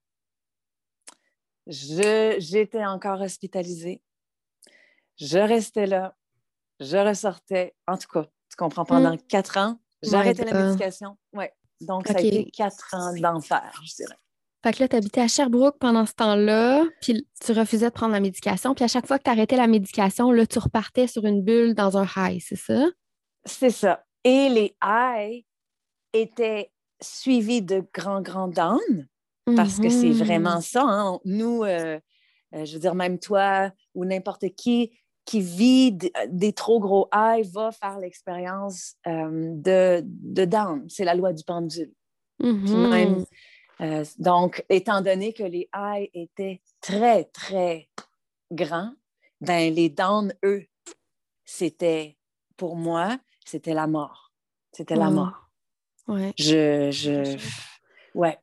j'étais encore hospitalisée, je restais là, je ressortais. En tout cas, tu comprends, pendant quatre ans, j'arrêtais la médication. Ouais. Donc, ça a été quatre ans d'enfer, je dirais. Fait que là, tu habitais à Sherbrooke pendant ce temps-là, puis tu refusais de prendre la médication, puis à chaque fois que tu arrêtais la médication, là, tu repartais sur une bulle dans un high, c'est ça? C'est ça. Et les highs étaient suivis de grands, grands downs, parce que c'est Mhm. vraiment ça. hein. Nous, euh, euh, je veux dire, même toi ou n'importe qui qui vit d- des trop gros highs va faire l'expérience euh, de, de down. C'est la loi du pendule. Mhm. même, euh, donc, étant donné que les highs étaient très, très grands, ben les downs, eux, c'était, pour moi, c'était la mort. C'était la Wow. mort. Ouais. Je, je, ouais.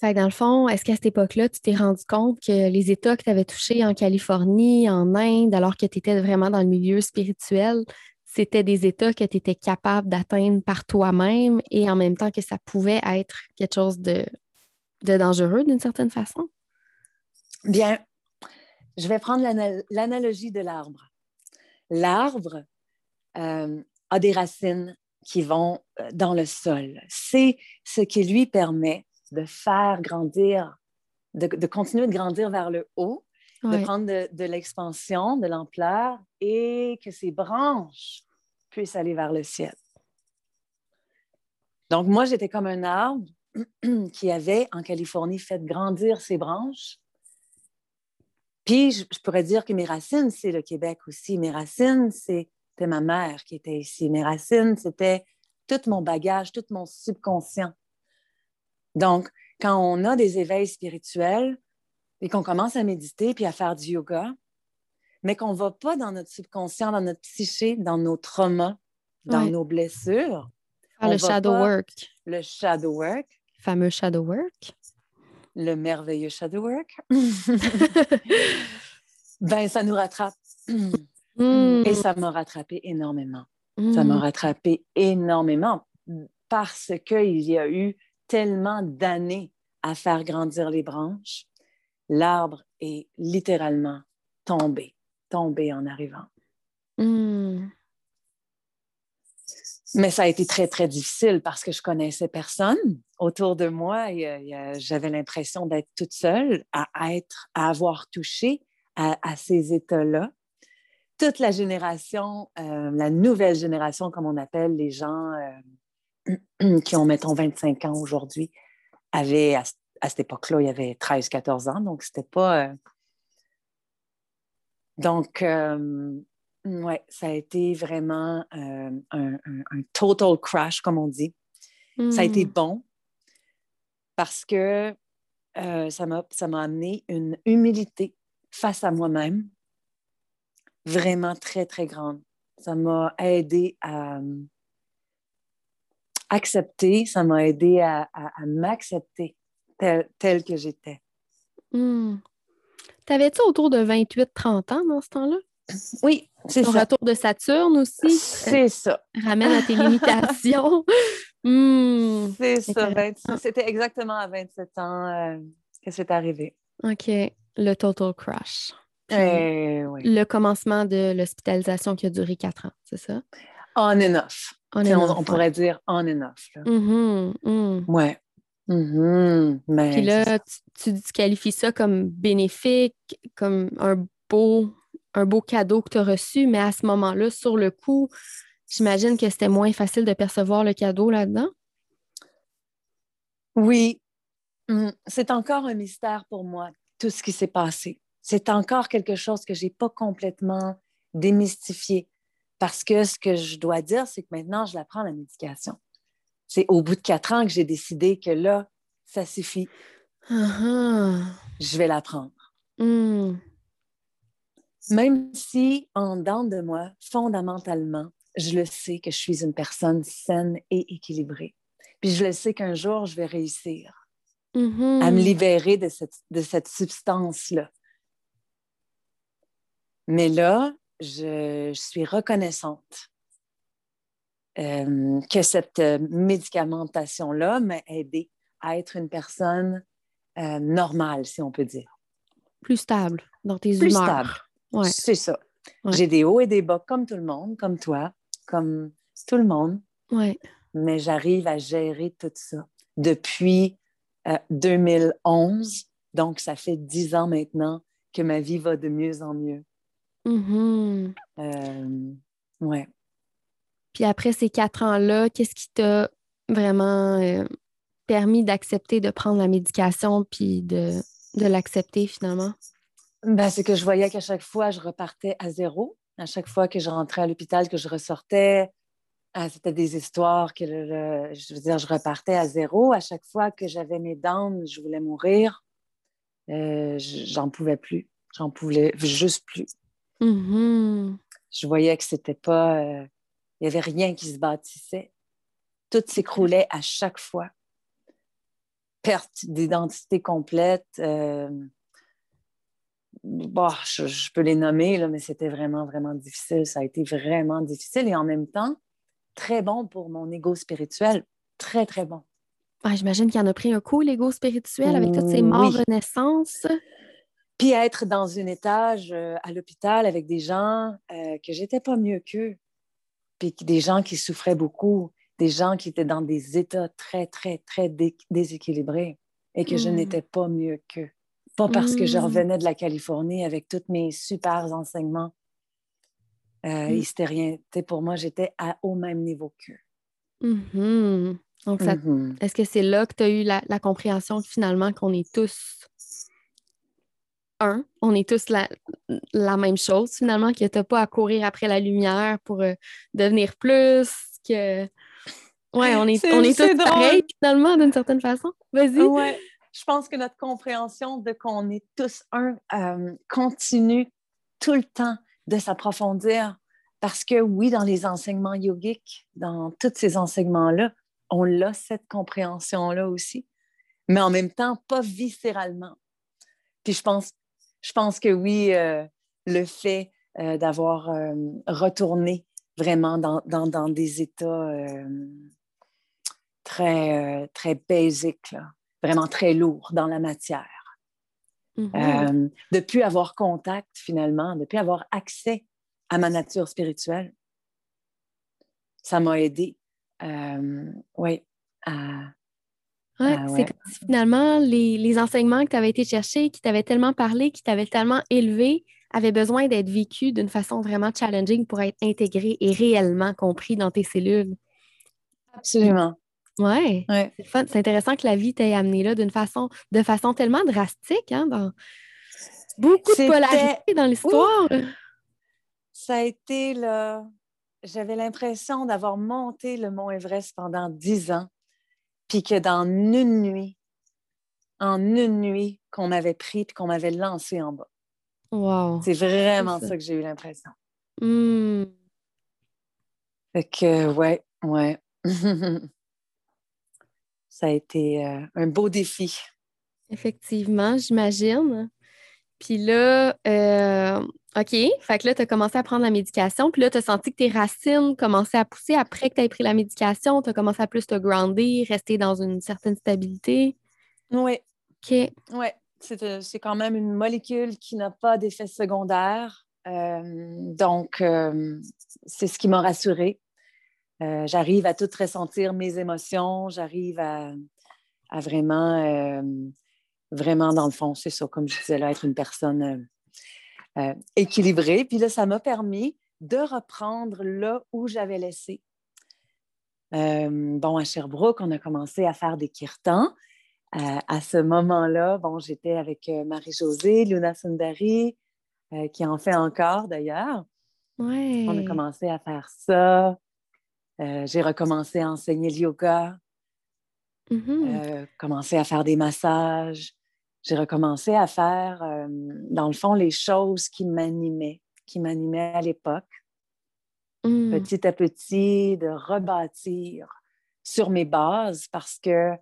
Fait que dans le fond, est-ce qu'à cette époque-là, tu t'es rendu compte que les États que tu avais touchés en Californie, en Inde, alors que tu étais vraiment dans le milieu spirituel, c'était des États que tu étais capable d'atteindre par toi-même et en même temps que ça pouvait être quelque chose de, de dangereux d'une certaine façon? Bien, je vais prendre l'ana- l'analogie de l'arbre. L'arbre euh, a des racines qui vont euh, dans le sol. C'est ce qui lui permet de faire grandir, de, de continuer de grandir vers le haut, de prendre de, l'expansion, de l'ampleur et que ses branches puissent aller vers le ciel. Donc, moi, j'étais comme un arbre (clears throat) qui avait, en Californie, fait grandir ses branches. Puis, je, je pourrais dire que mes racines, c'est le Québec aussi. Mes racines, c'était ma mère qui était ici. Mes racines, c'était tout mon bagage, tout mon subconscient. Donc, quand on a des éveils spirituels et qu'on commence à méditer puis à faire du yoga, mais qu'on ne va pas dans notre subconscient, dans notre psyché, dans nos traumas, dans Ouais. nos blessures, on le shadow work, le shadow work, le fameux shadow work. le merveilleux shadow work, (laughs) ben ça nous rattrape. (clears throat) Mm. Et ça m'a rattrapé énormément. Ça m'a rattrapé énormément parce qu'il y a eu tellement d'années à faire grandir les branches. L'arbre est littéralement tombé, tombé en arrivant. Mm. Mais ça a été très, très difficile parce que je connaissais personne autour de moi. euh, euh, J'avais l'impression d'être toute seule, à être, à avoir touché à, à ces états-là. Toute la génération, euh, la nouvelle génération, comme on appelle les gens euh, (clears throat) qui ont, mettons, 25 ans aujourd'hui, avaient, à, à cette époque-là, il y avait 13, 14 ans, donc c'était pas... euh, Donc, ouais, ça a été vraiment un, un- un total crash, comme on dit. Ça a été Mm. bon parce que ça m'a ça m'a amené une humilité face à moi-même vraiment très, très grande. Ça m'a aidé à euh, accepter, ça m'a aidé à, à- à m'accepter tel, tel que j'étais. Mm. T'avais-tu autour de 28-30 ans dans ce temps-là? Oui, c'est Ton ça. retour de Saturne aussi C'est ça. ramène à tes (laughs) limitations. Mm. C'est ça. Intéressant. 27 C'était exactement à 27 ans euh, que c'est arrivé. OK. Le total crash. Puis Eh oui. le commencement de l'hospitalisation qui a duré quatre ans, c'est ça? On and off. On pourrait dire on and off. Là. Mhm, mhm. Ouais. Mhm. Mais Puis là, tu, tu qualifies ça comme bénéfique, comme un beau, un beau cadeau que tu as reçu, mais à ce moment-là, sur le coup, J'imagine que c'était moins facile de percevoir le cadeau là-dedans? Oui, hum, c'est encore un mystère pour moi, tout ce qui s'est passé. C'est encore quelque chose que je n'ai pas complètement démystifié. Parce que ce que je dois dire, c'est que maintenant, je la prends, la médication. C'est au bout de quatre ans que j'ai décidé que là, ça suffit. Uh-huh. Je vais la prendre. Hmm. Même si, en dedans de moi, fondamentalement, je le sais que je suis une personne saine et équilibrée. Puis je le sais qu'un jour, je vais réussir à me mm-hmm. libérer de cette, de cette substance-là. Mais là, je, suis reconnaissante euh, que cette euh, médicamentation-là m'a aidé à être une personne euh, normale, si on peut dire. Plus stable dans tes Plus humeurs. stable. Ouais. C'est ça. J'ai des hauts et des bas comme tout le monde, comme toi, comme tout le monde. Ouais. Mais j'arrive à gérer tout ça depuis 2011. Donc, ça fait dix ans maintenant que ma vie va de mieux en mieux. Euh, ouais. Puis après ces quatre ans-là, qu'est-ce qui t'a vraiment euh, permis d'accepter de prendre la médication puis de, de l'accepter finalement? Ben, c'est que je voyais qu'à chaque fois, je repartais à zéro. À chaque fois que je rentrais à l'hôpital, que je ressortais, ah, c'était des histoires que, je veux dire, je repartais à zéro. À chaque fois que j'avais mes dents, je voulais mourir. Euh, j'en pouvais plus. J'en pouvais juste plus. Mm-hmm. Je voyais que c'était pas. Euh, il n'y avait rien qui se bâtissait. Tout s'écroulait à chaque fois. Perte d'identité complète. Euh, bon, je, peux les nommer, là, mais c'était vraiment, vraiment difficile. Ça a été vraiment difficile et en même temps, très bon pour mon ego spirituel. Très, très bon. J'imagine qu'il en a pris un coup, l'ego spirituel, avec toutes ces morts renaissances. Puis être dans un étage euh, à l'hôpital avec des gens euh, que j'étais pas mieux qu'eux, puis des gens qui souffraient beaucoup, des gens qui étaient dans des états très, très, très déséquilibrés et que je hmm. n'étais pas mieux qu'eux. Pas parce que je hmm. revenais de la Californie avec tous mes super enseignements. Euh, mmh. rien. pour moi, j'étais au même niveau qu'eux. Mm-hmm. Donc, mm-hmm. est-ce que c'est là que tu as eu la, la compréhension finalement qu'on est tous un, on est tous la, même chose finalement, que tu n'as pas à courir après la lumière pour euh, devenir plus, que... Ouais, on est, on est, tous pareils finalement d'une certaine façon. Vas-y. Ouais. Je pense que notre compréhension de qu'on est tous un euh, continue tout le temps de s'approfondir parce que oui, dans les enseignements yogiques, dans tous ces enseignements-là, on a cette compréhension-là aussi, mais en même temps, pas viscéralement. Puis je pense je pense que oui, euh, le fait euh, d'avoir euh, retourné vraiment dans, des états très, très basiques, vraiment très lourds dans la matière. Mm-hmm. depuis avoir contact finalement, depuis avoir accès à ma nature spirituelle, ça m'a aidé, oui, à, ah c'est finalement les, enseignements que tu avais été chercher, qui t'avaient tellement parlé, qui t'avaient tellement élevé, avaient besoin d'être vécus d'une façon vraiment challenging pour être intégrés et réellement compris dans tes cellules. Absolument. Oui. Ouais. C'est intéressant que la vie t'ait amené là d'une façon, de façon tellement drastique, hein, dans beaucoup de polarité dans l'histoire. Ça a été là. J'avais l'impression d'avoir monté le mont Everest pendant dix ans puis que dans une nuit, en une nuit, qu'on m'avait pris puis qu'on m'avait lancé en bas. Wow. C'est vraiment ça. que j'ai eu l'impression. Hmm. Fait que, ouais, ouais. (laughs) ça a été euh, un beau défi. Effectivement, j'imagine. Puis là, euh, OK, fait que là, tu as commencé à prendre la médication, puis là, tu as senti que tes racines commençaient à pousser après que tu aies pris la médication, tu as commencé à plus te grounder, rester dans une certaine stabilité. Oui. OK. Oui, euh, c'est quand même une molécule qui n'a pas d'effet secondaire. Euh, donc, c'est ce qui m'a rassurée. j'arrive à tout ressentir mes émotions, j'arrive à, à, vraiment vraiment, dans le fond, c'est ça, comme je disais là, être une personne euh, euh, équilibrée. Puis là, ça m'a permis de reprendre là où j'avais laissé. Euh, bon, à Sherbrooke, on a commencé à faire des kirtans. À ce moment-là, bon, j'étais avec Marie-Josée, Luna Sundari, qui en fait encore d'ailleurs. Ouais. On a commencé à faire ça. J'ai recommencé à enseigner le yoga, Mm-hmm. commencé à faire des massages. J'ai recommencé à faire, dans le fond, les choses qui m'animaient, qui m'animaient à l'époque. Mm. petit à petit, de rebâtir sur mes bases parce que,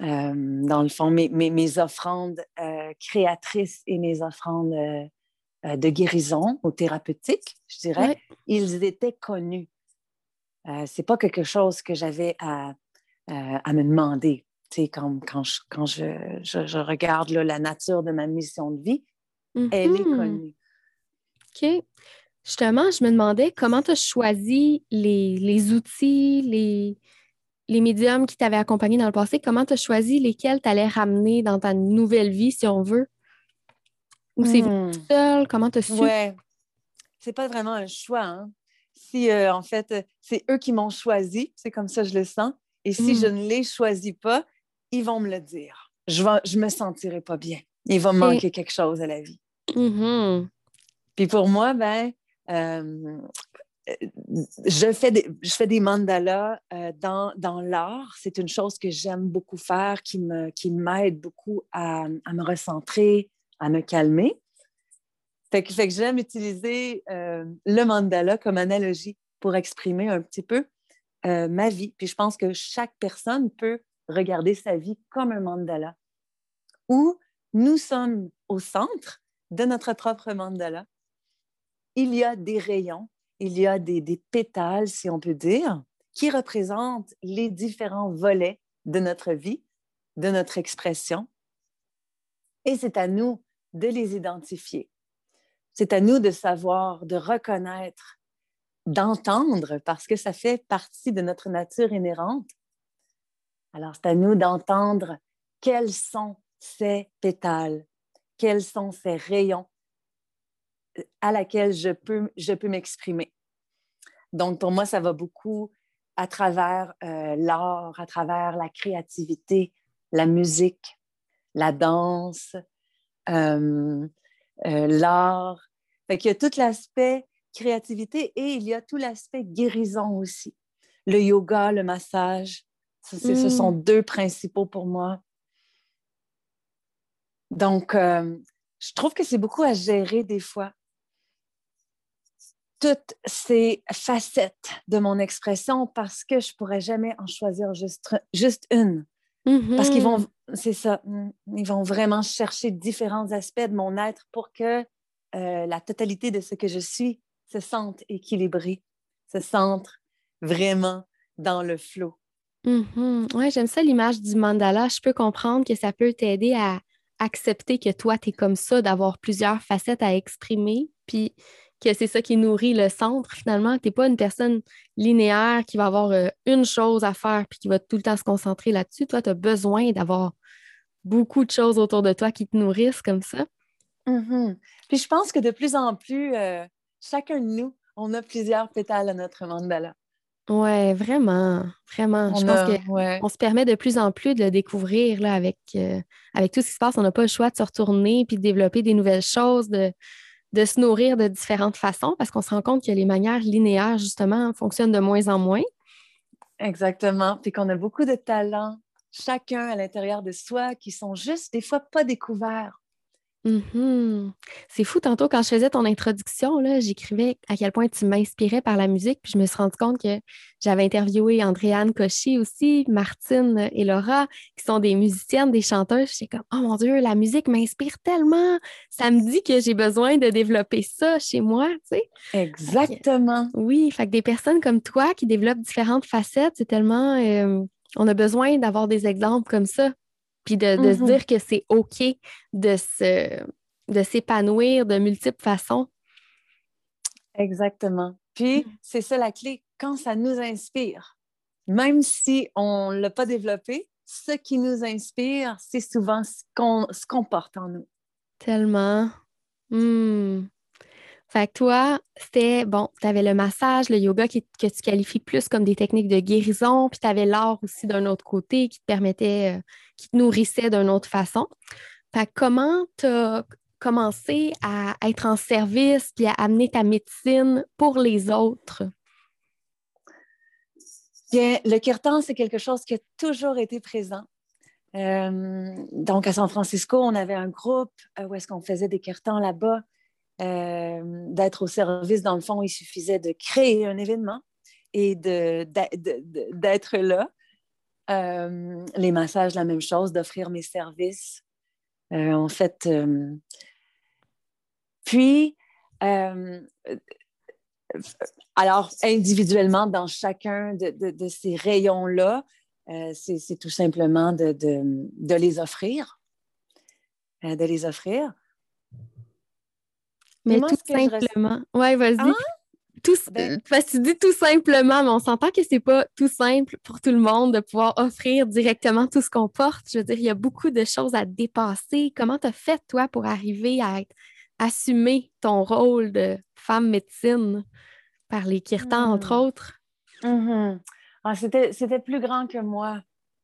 euh, dans le fond, mes, mes, offrandes euh, créatrices et mes offrandes de guérison ou thérapeutiques, je dirais, ils étaient connus. c'est pas quelque chose que j'avais à, à, me demander. Quand, quand, je, quand je, je, regarde la nature de ma mission de vie, elle est Mm-hmm. connue. OK. Justement, je me demandais comment tu as choisi les, les outils, les, les médiums qui t'avaient accompagné dans le passé, comment tu as choisi lesquels tu allais ramener dans ta nouvelle vie, si on veut? Ou c'est Hmm. vous seul? Comment tu as su? Ouais. C'est pas vraiment un choix. Hein. Si, euh, en fait, euh, c'est eux qui m'ont choisi, c'est comme ça que je le sens. Et si je ne les choisis pas, ils vont me le dire. Je ne je me sentirai pas bien. Il va me manquer quelque chose à la vie. Mhm. Puis pour moi, ben, euh, je, fais des, je fais des mandalas euh, dans, dans l'art. C'est une chose que j'aime beaucoup faire, qui me, qui m'aide beaucoup à, à me recentrer, à me calmer. Fait que, fait que j'aime utiliser euh, le mandala comme analogie pour exprimer un petit peu ma vie. Puis je pense que chaque personne peut regarder sa vie comme un mandala, où nous sommes au centre de notre propre mandala. Il y a des rayons, il y a des, des pétales, si on peut dire, qui représentent les différents volets de notre vie, de notre expression. Et c'est à nous de les identifier. C'est à nous de savoir, de reconnaître, d'entendre, parce que ça fait partie de notre nature inhérente. Alors, c'est à nous d'entendre quels sont ces pétales, quels sont ces rayons à laquelle je peux, je peux m'exprimer. Donc, pour moi, ça va beaucoup à travers euh, l'art, à travers la créativité, la musique, la danse, euh, euh, l'art. Fait qu'il y a tout l'aspect créativité et il y a tout l'aspect guérison aussi. Le yoga, le massage, ça, ce Mm. sont deux principaux pour moi. Donc, euh, je trouve que c'est beaucoup à gérer des fois. Toutes ces facettes de mon expression parce que je pourrais jamais en choisir juste, juste une. Parce qu'ils vont, c'est ça, mm, ils vont vraiment chercher différents aspects de mon être pour que euh, la totalité de ce que je suis se sente équilibrée, se sente vraiment dans le flot. Mhm. Ouais, j'aime ça l'image du mandala. Je peux comprendre que ça peut t'aider à accepter que toi, tu es comme ça, d'avoir plusieurs facettes à exprimer, puis que c'est ça qui nourrit le centre finalement. Tu n'es pas une personne linéaire qui va avoir euh, une chose à faire puis qui va tout le temps se concentrer là-dessus. Toi, tu as besoin d'avoir beaucoup de choses autour de toi qui te nourrissent comme ça. Mhm. Puis je pense que de plus en plus, euh, chacun de nous, on a plusieurs pétales à notre mandala. Ouais, vraiment, vraiment. Je On pense a- que ouais. on se permet de plus en plus de le découvrir là, avec, euh, avec tout ce qui se passe. On n'a pas le choix de se retourner puis de développer des nouvelles choses, de, de se nourrir de différentes façons parce qu'on se rend compte que les manières linéaires, justement, fonctionnent de moins en moins. Exactement. Puis qu'on a beaucoup de talents, chacun à l'intérieur de soi, qui sont juste des fois pas découverts. Mhm. C'est fou, tantôt, quand je faisais ton introduction, j'écrivais à quel point tu m'inspirais par la musique, puis je me suis rendu compte que j'avais interviewé Andréane Cauchy aussi, Martine et Laura, qui sont des musiciennes, des chanteuses. J'étais comme, oh mon Dieu, la musique m'inspire tellement. Ça me dit que j'ai besoin de développer ça chez moi, tu sais. Exactement. Oui, fait que des personnes comme toi qui développent différentes facettes, c'est tellement. euh, on a besoin d'avoir des exemples comme ça. Puis de, de se Mhm. dire que c'est OK de se de s'épanouir de multiples façons. Exactement. Puis, c'est ça la clé. Quand ça nous inspire, même si on ne l'a pas développé, ce qui nous inspire, c'est souvent ce qu'on ce qu'on porte en nous. Tellement. Hmm. Fait que toi, c'était, bon, tu avais le massage, le yoga que tu qualifies plus comme des techniques de guérison, puis tu avais l'art aussi d'un autre côté qui te permettait, euh, qui te nourrissait d'une autre façon. Fait comment tu as commencé à être en service puis à amener ta médecine pour les autres? Bien, le kirtan, c'est quelque chose qui a toujours été présent. Euh, donc, à San Francisco, on avait un groupe euh, où est-ce qu'on faisait des kirtans là-bas. Euh, d'être au service, dans le fond, il suffisait de créer un événement et d'être là. les massages, la même chose, d'offrir mes services. en fait, puis, alors, individuellement, dans chacun de, ces rayons-là, euh, c'est tout simplement de, les offrir. Euh, de les offrir. Mais tout simplement. Oui, vas-y. Ah? Tout, ben parce que tu dis tout simplement, mais on s'entend que c'est pas tout simple pour tout le monde de pouvoir offrir directement tout ce qu'on porte. Je veux dire, il y a beaucoup de choses à dépasser. Comment tu as fait, toi, pour arriver à assumer ton rôle de femme médecine par les kirtans, entre hmm. autres? Mm-hmm. Ah, c'était plus grand que moi.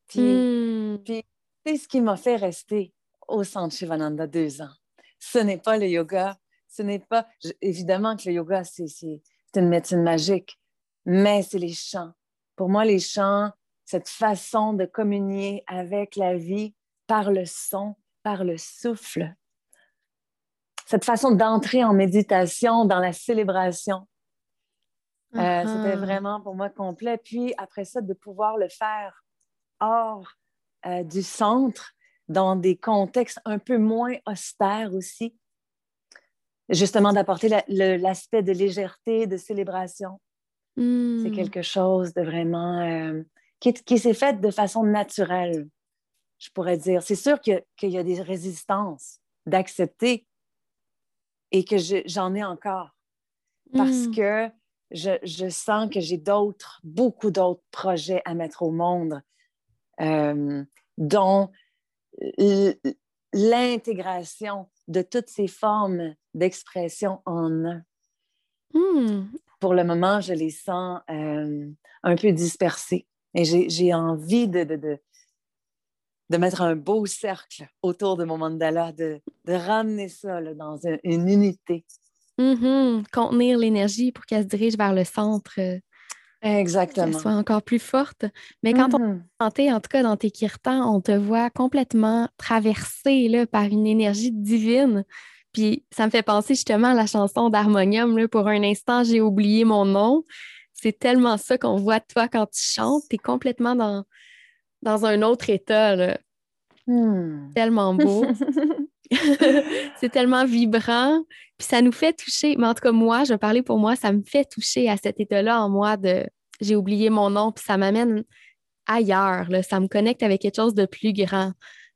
Puis, hmm. puis c'est ce qui m'a fait rester au centre Shivananda deux ans. Ce n'est pas le yoga, ce n'est pas... évidemment que le yoga, c'est une médecine magique, mais c'est les chants. Pour moi, les chants, cette façon de communier avec la vie par le son, par le souffle, cette façon d'entrer en méditation, dans la célébration, euh, c'était uh-huh. vraiment pour moi complet. Puis après ça, de pouvoir le faire hors euh, du centre, dans des contextes un peu moins austères aussi. Justement, d'apporter l'aspect de légèreté, de célébration. C'est hmm. quelque chose de vraiment euh, qui, qui s'est fait de façon naturelle, je pourrais dire. C'est sûr qu'il y, a des résistances d'accepter et que j'en ai encore. Parce hmm. que je, sens que j'ai d'autres, beaucoup d'autres projets à mettre au monde, euh, dont l'intégration de toutes ces formes d'expression en un. Hmm. Pour le moment, je les sens euh, un peu dispersées et j'ai envie de, de, de, mettre un beau cercle autour de mon mandala, de, ramener ça dans une unité. Mm-hmm. Contenir l'énergie pour qu'elle se dirige vers le centre. Exactement. Qu'elle soit encore plus forte. Mais quand on mm-hmm. on santé, en tout cas dans tes kirtans, on te voit complètement traversé là, par une énergie divine. Puis ça me fait penser justement à la chanson d'Harmonium. Pour un instant, j'ai oublié mon nom. C'est tellement ça qu'on voit toi quand tu chantes. Tu es complètement dans, dans un autre état. Hmm. Tellement beau. (laughs) (laughs) c'est tellement vibrant. Puis ça nous fait toucher. Mais en tout cas, moi, je vais parler pour moi, ça me fait toucher à cet état-là en moi de j'ai oublié mon nom, puis ça m'amène ailleurs. Là. Ça me connecte avec quelque chose de plus grand.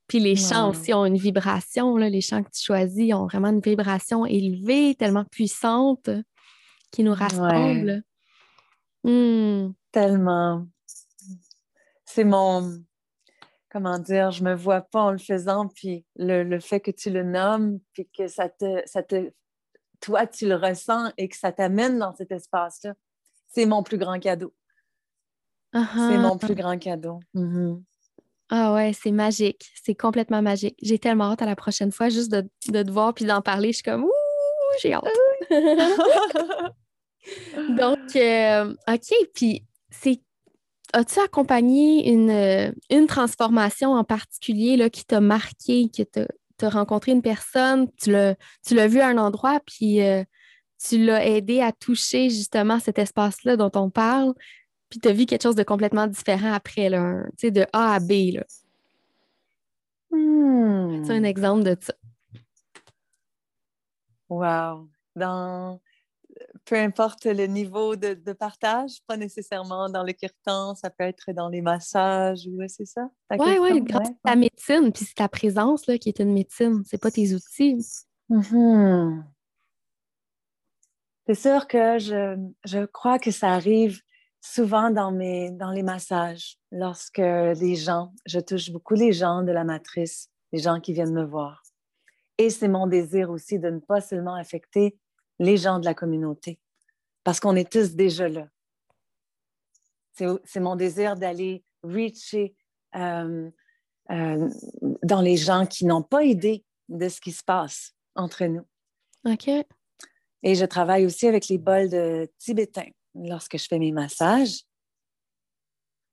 Puis les chants aussi ont une vibration. Là. Les chants que tu choisis ont vraiment une vibration élevée, tellement puissante, qui nous rassemble. Hmm. Tellement. C'est mon, comment dire, je me vois pas en le faisant, puis le, fait que tu le nommes, puis que ça te, ça te, toi, tu le ressens et que ça t'amène dans cet espace-là, c'est mon plus grand cadeau. C'est mon plus grand cadeau. Mm-hmm. Ah ouais, c'est magique. C'est complètement magique. J'ai tellement hâte à la prochaine fois juste de, te voir puis d'en parler. Je suis comme, ouh, j'ai hâte. (laughs) Donc, euh, OK, puis c'est as-tu accompagné une, euh, une, transformation en particulier là, qui t'a marqué, que tu as rencontré une personne, tu l'as vu à un endroit, puis euh, tu l'as aidé à toucher justement cet espace-là dont on parle, puis tu as vu quelque chose de complètement différent après, là, de A à B. Là? Hmm. C'est un exemple de ça? Wow. Dans peu importe le niveau de, partage, pas nécessairement dans le kirtan, ça peut être dans les massages, ou c'est ça? Oui, oui, grâce à ta médecine, puis c'est ta présence là, qui est une médecine, c'est pas tes outils. Mm-hmm. C'est sûr que je, je, crois que ça arrive souvent dans, mes, dans les massages, lorsque les gens, je touche beaucoup les gens de la matrice, les gens qui viennent me voir. Et c'est mon désir aussi de ne pas seulement affecter les gens de la communauté, parce qu'on est tous déjà là. C'est mon désir d'aller reacher euh, euh, dans les gens qui n'ont pas idée de ce qui se passe entre nous. OK. Et je travaille aussi avec les bols de tibétains lorsque je fais mes massages.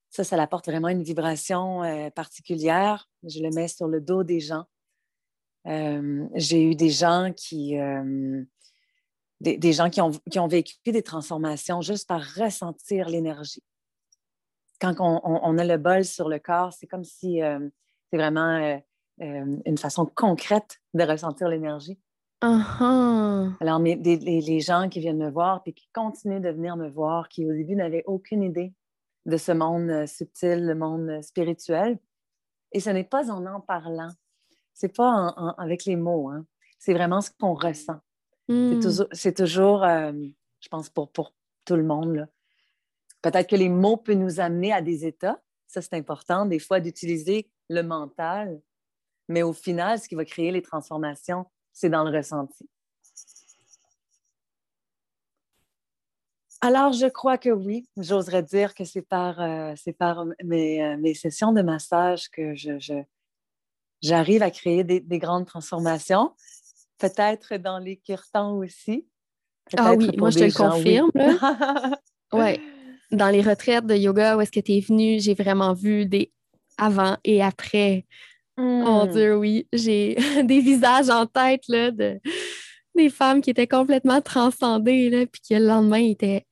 Ça, ça apporte vraiment une vibration euh, particulière. Je le mets sur le dos des gens. Euh, j'ai eu des gens qui, euh, des, gens qui ont, qui ont, vécu des transformations juste par ressentir l'énergie. Quand on, a le bol sur le corps, c'est comme si c'est vraiment une façon concrète de ressentir l'énergie. Uh-huh. Alors, les, gens qui viennent me voir et qui continuent de venir me voir, qui au début n'avaient aucune idée de ce monde euh, subtil, le monde euh, spirituel. Et ce n'est pas en en parlant, c'est pas avec les mots, hein. c'est vraiment ce qu'on ressent. C'est hmm. toujours, euh, je pense, pour, pour tout le monde. Peut-être que les mots peuvent nous amener à des états, ça c'est important, des fois d'utiliser le mental, mais au final, ce qui va créer les transformations, c'est dans le ressenti. Alors, je crois que oui. J'oserais dire que c'est par, euh, par euh, mes, sessions de massage que je, j'arrive à créer des, grandes transformations. Peut-être dans les kirtans aussi. Ah oui, moi je te le confirme. (laughs) Oui. Dans les retraites de yoga où est-ce que tu es venu, j'ai vraiment vu des avant et après. Oh Mon hmm. Dieu, oui. J'ai (laughs) des visages en tête là, de des femmes qui étaient complètement transcendées, là, puis que le lendemain étaient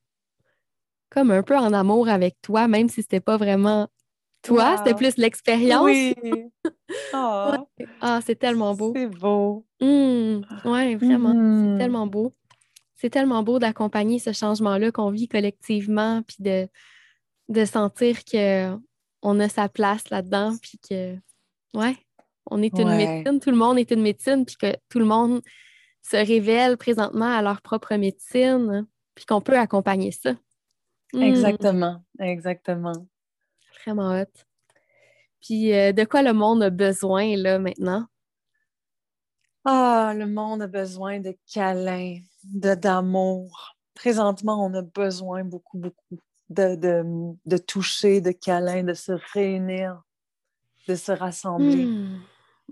comme un peu en amour avec toi, même si c'était pas vraiment toi, c'était plus l'expérience? Oui. (laughs) Oh. Ah, c'est tellement beau. C'est beau. Mmh. Oui, vraiment. C'est mmh. tellement beau. C'est tellement beau d'accompagner ce changement-là qu'on vit collectivement, puis de, de sentir qu'on a sa place là-dedans, puis que, ouais, on est une médecine, tout le monde est une médecine, puis que tout le monde se révèle présentement à leur propre médecine, puis qu'on peut accompagner ça. Mmh. Exactement, exactement. Vraiment hot. Puis euh, de quoi le monde a besoin là maintenant? Ah, le monde a besoin de câlins, de d'amour. Présentement, on a besoin beaucoup, beaucoup de, de, de, toucher, de câlins, de se réunir, de se rassembler. Mmh.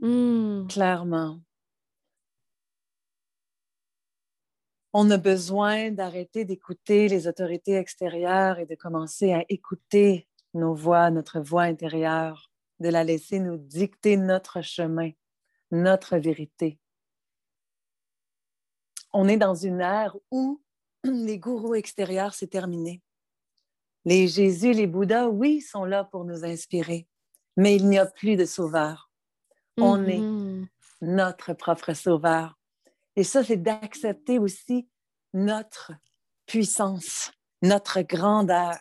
Mmh. Clairement. on a besoin d'arrêter d'écouter les autorités extérieures et de commencer à écouter nos voix, notre voix intérieure, de la laisser nous dicter notre chemin, notre vérité. On est dans une ère où (clears throat) les gourous extérieurs, c'est terminé. Les Jésus, les Bouddhas, oui, sont là pour nous inspirer, mais il n'y a plus de sauveur. On est mm-hmm. notre propre sauveur. Et ça, c'est d'accepter aussi notre puissance, notre grandeur.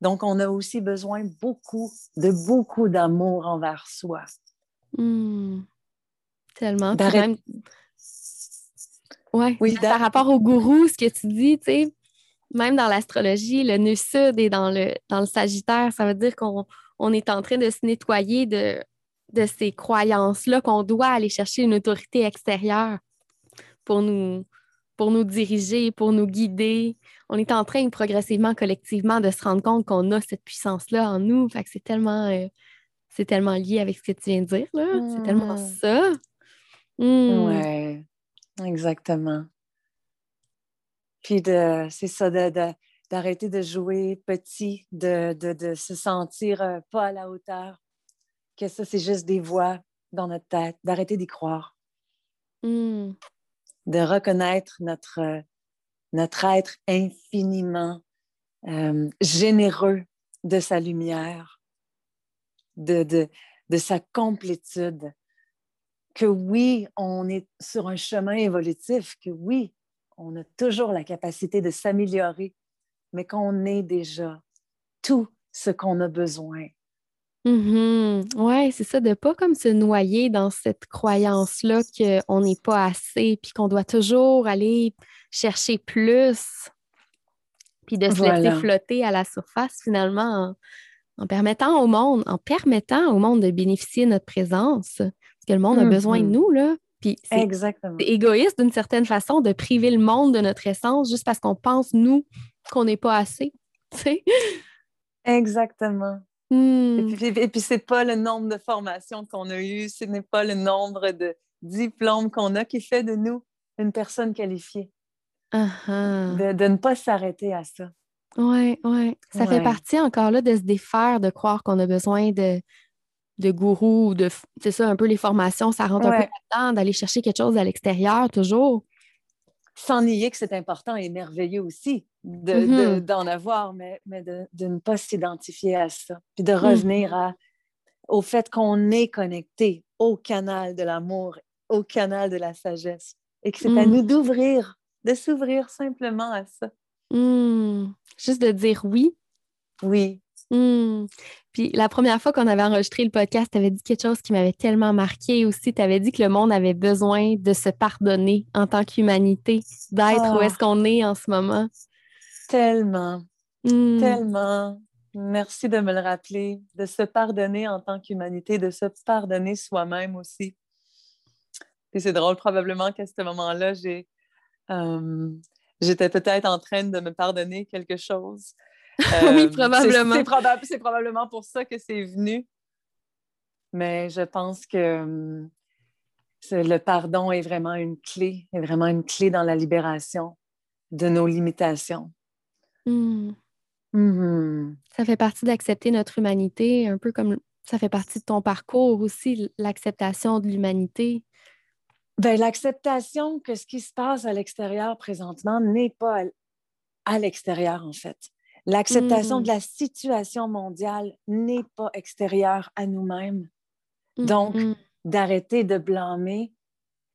Donc, on a aussi besoin beaucoup, de beaucoup d'amour envers soi. Hmm. Tellement. Même... Ouais. Oui, par rapport au gourou, ce que tu dis, tu sais, même dans l'astrologie, le nœud sud est dans le, dans le Sagittaire. Ça veut dire qu'on on est en train de se nettoyer de, de ces croyances-là, qu'on doit aller chercher une autorité extérieure pour nous, pour nous diriger, pour nous guider. On est en train progressivement, collectivement, de se rendre compte qu'on a cette puissance-là en nous. Fait que c'est tellement, euh, c'est tellement lié avec ce que tu viens de dire. Là. C'est tellement mmh. ça. Mmh. Oui, exactement. Puis de, c'est ça, d'arrêter de, jouer petit, de, de se sentir euh, pas à la hauteur, que ça, c'est juste des voix dans notre tête, d'arrêter d'y croire. Mmh de reconnaître notre, notre être infiniment euh, généreux de sa lumière, de, de, de sa complétude, que oui, on est sur un chemin évolutif, que oui, on a toujours la capacité de s'améliorer, mais qu'on est déjà tout ce qu'on a besoin Mm-hmm. Oui, c'est ça, de pas comme se noyer dans cette croyance-là qu'on n'est pas assez, puis qu'on doit toujours aller chercher plus, puis de se laisser flotter à la surface finalement en, permettant au monde, en permettant au monde de bénéficier de notre présence, parce que le monde a besoin de nous, là. Puis c'est égoïste d'une certaine façon de priver le monde de notre essence juste parce qu'on pense, nous, qu'on n'est pas assez. Exactement. Hmm. Et puis, c'est pas le nombre de formations qu'on a eues, ce n'est pas le nombre de diplômes qu'on a qui fait de nous une personne qualifiée. Uh-huh. de, ne pas s'arrêter à ça. Oui, oui. Ça fait partie encore là de se défaire, de croire qu'on a besoin de, de gourou, de c'est ça, un peu les formations, ça rentre un peu là-dedans, d'aller chercher quelque chose à l'extérieur toujours. Sans nier que c'est important et merveilleux aussi mm-hmm. d'en avoir, mais, mais de, ne pas s'identifier à ça. Puis de revenir mm-hmm. à, au fait qu'on est connecté au canal de l'amour, au canal de la sagesse. Et que c'est à mm. nous d'ouvrir, de s'ouvrir simplement à ça. Mm. Juste de dire oui. Oui. Hmm. Puis la première fois qu'on avait enregistré le podcast, tu avais dit quelque chose qui m'avait tellement marqué aussi. Tu avais dit que le monde avait besoin de se pardonner en tant qu'humanité, d'être où est-ce ah. qu'on est en ce moment. Tellement. Hmm. Tellement. Merci de me le rappeler, de se pardonner en tant qu'humanité, de se pardonner soi-même aussi. Et c'est drôle, probablement qu'à ce moment-là, j'ai, euh, j'étais peut-être en train de me pardonner quelque chose (laughs) oui, euh, probablement. C'est, probablement pour ça que c'est venu. Mais je pense que hum, le pardon est vraiment une clé, est vraiment une clé dans la libération de nos limitations. Hmm. Mm-hmm. Ça fait partie d'accepter notre humanité, un peu comme ça fait partie de ton parcours aussi, l'acceptation de l'humanité. Ben, l'acceptation que ce qui se passe à l'extérieur présentement n'est pas à l'extérieur, en fait. L'acceptation de mm. la situation mondiale n'est pas extérieure à nous-mêmes. Donc, mm-hmm. d'arrêter de blâmer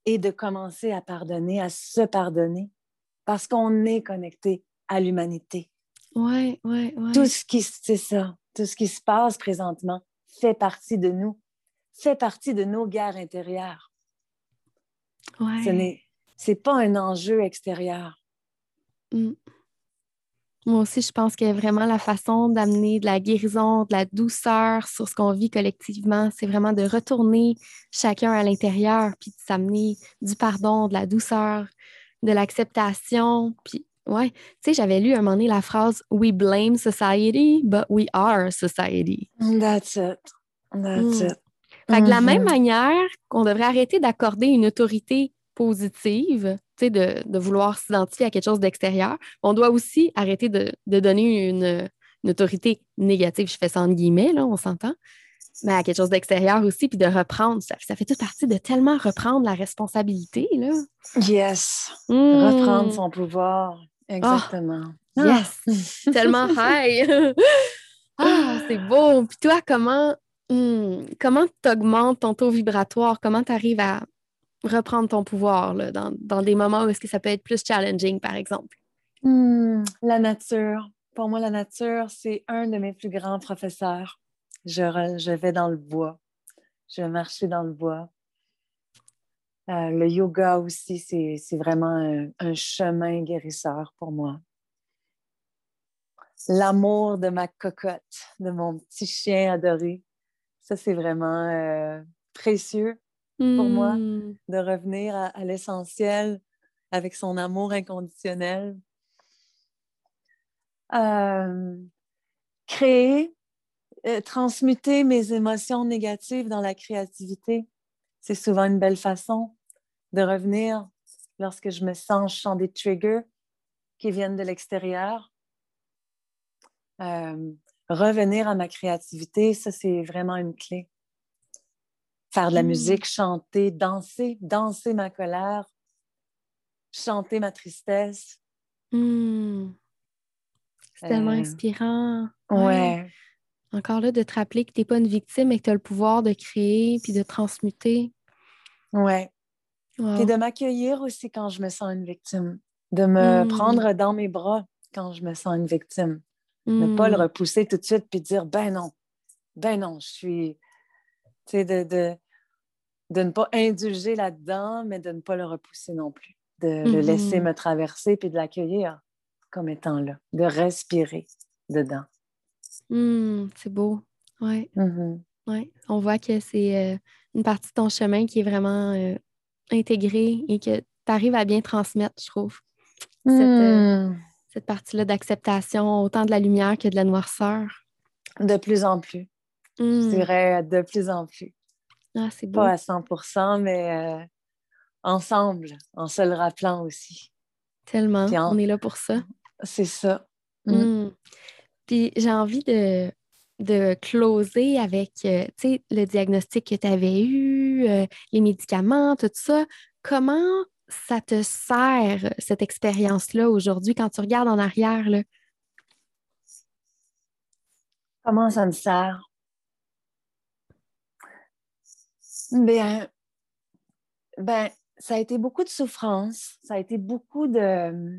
et de commencer à pardonner, à se pardonner, parce qu'on est connecté à l'humanité. Oui, oui, oui. Tout ce qui, c'est ça, tout ce qui se passe présentement fait partie de nous, fait partie de nos guerres intérieures. Ouais. Ce n'est, c'est pas un enjeu extérieur. Mm. Moi aussi, je pense que vraiment la façon d'amener de la guérison, de la douceur sur ce qu'on vit collectivement, c'est vraiment de retourner chacun à l'intérieur, puis de s'amener du pardon, de la douceur, de l'acceptation. Puis, ouais, tu sais, j'avais lu un moment donné la phrase We blame society, but we are society. That's it. That's mm. it. Fait que de la même mm-hmm. manière qu'on devrait arrêter d'accorder une autorité positive, de, de vouloir s'identifier à quelque chose d'extérieur, on doit aussi arrêter de, de donner une, une, autorité négative, je fais ça en guillemets, là, on s'entend, mais à quelque chose d'extérieur aussi, puis de reprendre. Ça, ça, fait toute partie de tellement reprendre la responsabilité. Là. Yes. Hmm. Reprendre son pouvoir. Exactement. Ah. Yes. tellement (laughs) high. ah, c'est beau. Puis toi, comment hmm, comment tu augmentes ton taux vibratoire? Comment tu arrives à reprendre ton pouvoir dans, dans, des moments où est-ce que ça peut être plus challenging, par exemple? Hmm, la nature. Pour moi, la nature, c'est un de mes plus grands professeurs. Je, je vais dans le bois. Je vais marcher dans le bois. Euh, le yoga aussi, c'est vraiment un, un, chemin guérisseur pour moi. L'amour de ma cocotte, de mon petit chien adoré, ça c'est vraiment euh, précieux pour moi, mmh. de revenir à, l'essentiel avec son amour inconditionnel. créer, euh, transmuter mes émotions négatives dans la créativité, c'est souvent une belle façon de revenir lorsque je me sens, je sens des triggers qui viennent de l'extérieur. revenir à ma créativité, ça, c'est vraiment une clé faire de la mmh. musique, chanter, danser, danser ma colère, chanter ma tristesse. Mmh. C'est tellement euh, inspirant. Ouais. Encore là, de te rappeler que tu n'es pas une victime et que tu as le pouvoir de créer puis de transmuter. Ouais. Et de m'accueillir aussi quand je me sens une victime. De me mmh. prendre dans mes bras quand je me sens une victime. Ne pas le repousser tout de suite puis dire ben non, ben non, je suis. Tu sais, de, de, de ne pas indulger là-dedans, mais de ne pas le repousser non plus, de le laisser mm-hmm. me traverser puis de l'accueillir comme étant là, de respirer dedans. Mm, c'est beau. Oui. Mm-hmm. Ouais. On voit que c'est euh, une partie de ton chemin qui est vraiment euh, intégré et que tu arrives à bien transmettre, je trouve. Cette, hmm. cette partie-là d'acceptation, autant de la lumière que de la noirceur. De plus en plus. Je hmm. dirais de plus en plus. Ah, c'est beau. Pas à 100% mais euh, ensemble, en se le rappelant aussi. Tellement. On est là pour ça. C'est ça. Mm. Mm. Puis j'ai envie de, de closer avec euh, le diagnostic que tu avais eu, euh, les médicaments, tout ça. Comment ça te sert, cette expérience-là, aujourd'hui, quand tu regardes en arrière? Là? Comment ça me sert? Bien, ben, ça a été beaucoup de souffrance, ça a été beaucoup de...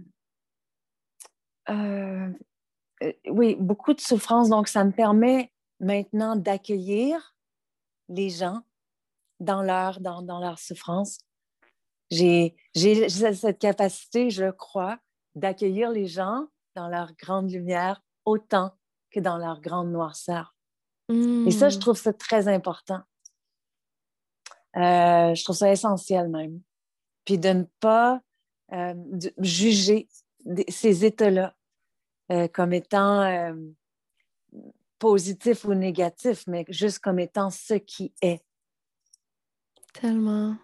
Euh, euh, oui, beaucoup de souffrance. Donc, ça me permet maintenant d'accueillir les gens dans leur, dans, dans leur souffrance. J'ai cette capacité, je crois, d'accueillir les gens dans leur grande lumière autant que dans leur grande noirceur. Et ça, je mmh. trouve ça très important. Euh, je trouve ça essentiel même. Puis de ne pas euh, juger ces états-là euh, comme étant positifs ou négatifs, mais juste comme étant ce qui est. Tellement.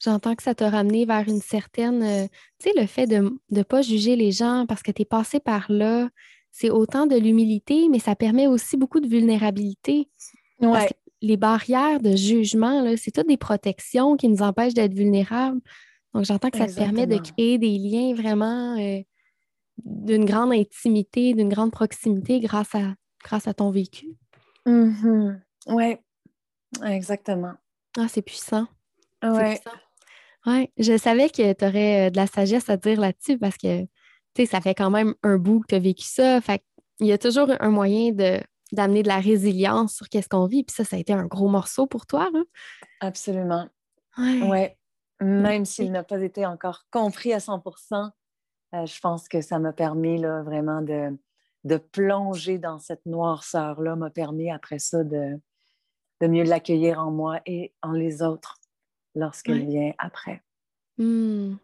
J'entends que ça t'a ramené vers une certaine, tu sais, le fait de ne pas juger les gens parce que tu es passé par là, c'est autant de l'humilité, mais ça permet aussi beaucoup de vulnérabilité. Ouais les barrières de jugement, c'est toutes des protections qui nous empêchent d'être vulnérables. Donc, j'entends que ça te permet de créer des liens vraiment euh, d'une grande intimité, d'une grande proximité grâce à, grâce à ton vécu. Mm-hmm. Oui, exactement. Ah, c'est puissant. Oui. Ouais, je savais que tu aurais euh, de la sagesse à dire là-dessus parce que, tu sais, ça fait quand même un bout que tu as vécu ça. Fait il y a toujours un moyen de d'amener de la résilience sur qu'est-ce qu'on vit. Puis ça, ça a été un gros morceau pour toi, là. Absolument. Oui. Ouais. Même s'il n'a pas été encore compris à 100 euh, je pense que ça m'a permis là, vraiment de, de plonger dans cette noirceur-là, m'a permis après ça de, de mieux l'accueillir en moi et en les autres lorsqu'il vient après. Mmh.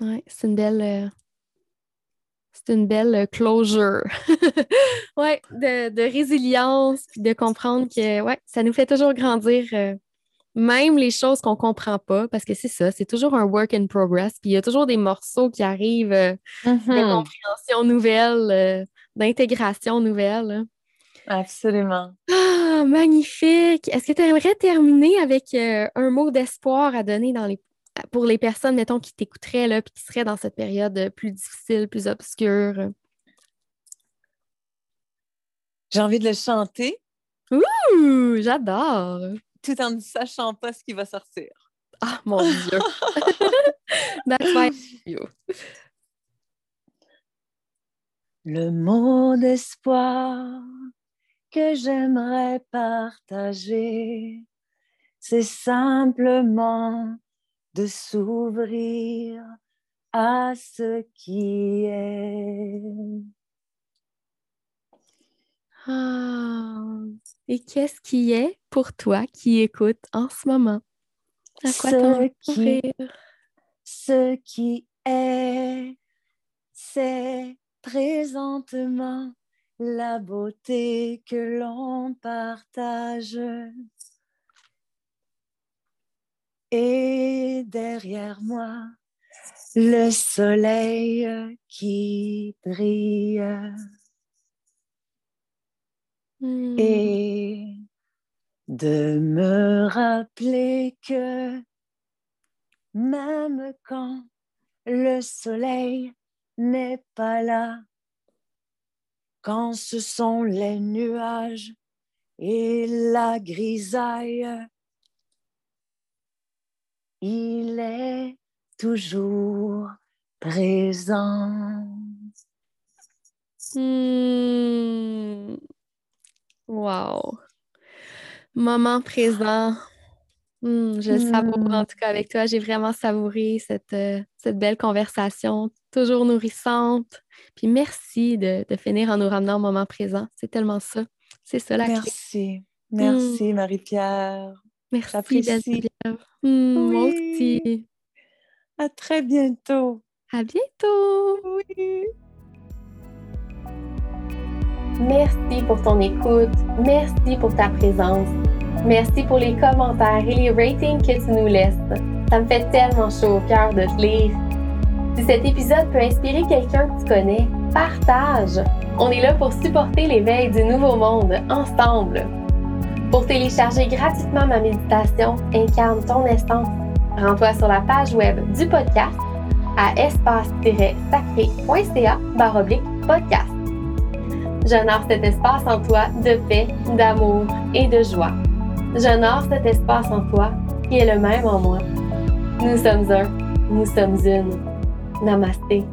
Oui, c'est une belle, euh, c'est une belle euh, closure. (laughs) ouais, de, résilience, puis de comprendre que ouais, ça nous fait toujours grandir, euh, même les choses qu'on ne comprend pas, parce que c'est ça, c'est toujours un work in progress, puis il y a toujours des morceaux qui arrivent euh, de mm-hmm. compréhension nouvelle, d'intégration nouvelle. Absolument. Ah, magnifique! Est-ce que tu aimerais terminer avec un mot d'espoir à donner dans les pour les personnes, mettons, qui t'écouteraient, là, puis qui seraient dans cette période euh, plus difficile, plus obscure? J'ai envie de le chanter. Ouh, j'adore! Tout en ne sachant pas ce qui va sortir. Ah, mon Dieu! (laughs) (laughs) That's why you. Le mot d'espoir que j'aimerais partager, c'est simplement de s'ouvrir à ce qui est. Ah, et qu'est-ce qui est pour toi qui écoute en ce moment? À quoi ce, qui, ce qui est, c'est présentement la beauté que l'on partage et derrière moi, le soleil qui brille. Hmm. Et de me rappeler que même quand le soleil n'est pas là, quand ce sont les nuages et la grisaille, il est toujours présent. Hmm. Wow. Moment présent. Hmm, je savoure hmm. en tout cas avec toi. J'ai vraiment savouré cette, euh, cette belle conversation, toujours nourrissante. Puis merci de, finir en nous ramenant au moment présent. C'est tellement ça. C'est ça la Merci. Merci. Marie-Pierre. Merci, Hmm, moi aussi. À très bientôt. À bientôt. Oui. Merci pour ton écoute. Merci pour ta présence. Merci pour les commentaires et les ratings que tu nous laisses. Ça me fait tellement chaud au cœur de te lire. Si cet épisode peut inspirer quelqu'un que tu connais, partage. On est là pour supporter l'éveil du nouveau monde ensemble. Pour télécharger gratuitement ma méditation Incarne ton essence, rends-toi sur la page web du podcast à espace-sacré.ca podcast. J'honore cet espace en toi de paix, d'amour et de joie. J'honore cet espace en toi qui est le même en moi. Nous sommes un, nous sommes une. Namaste.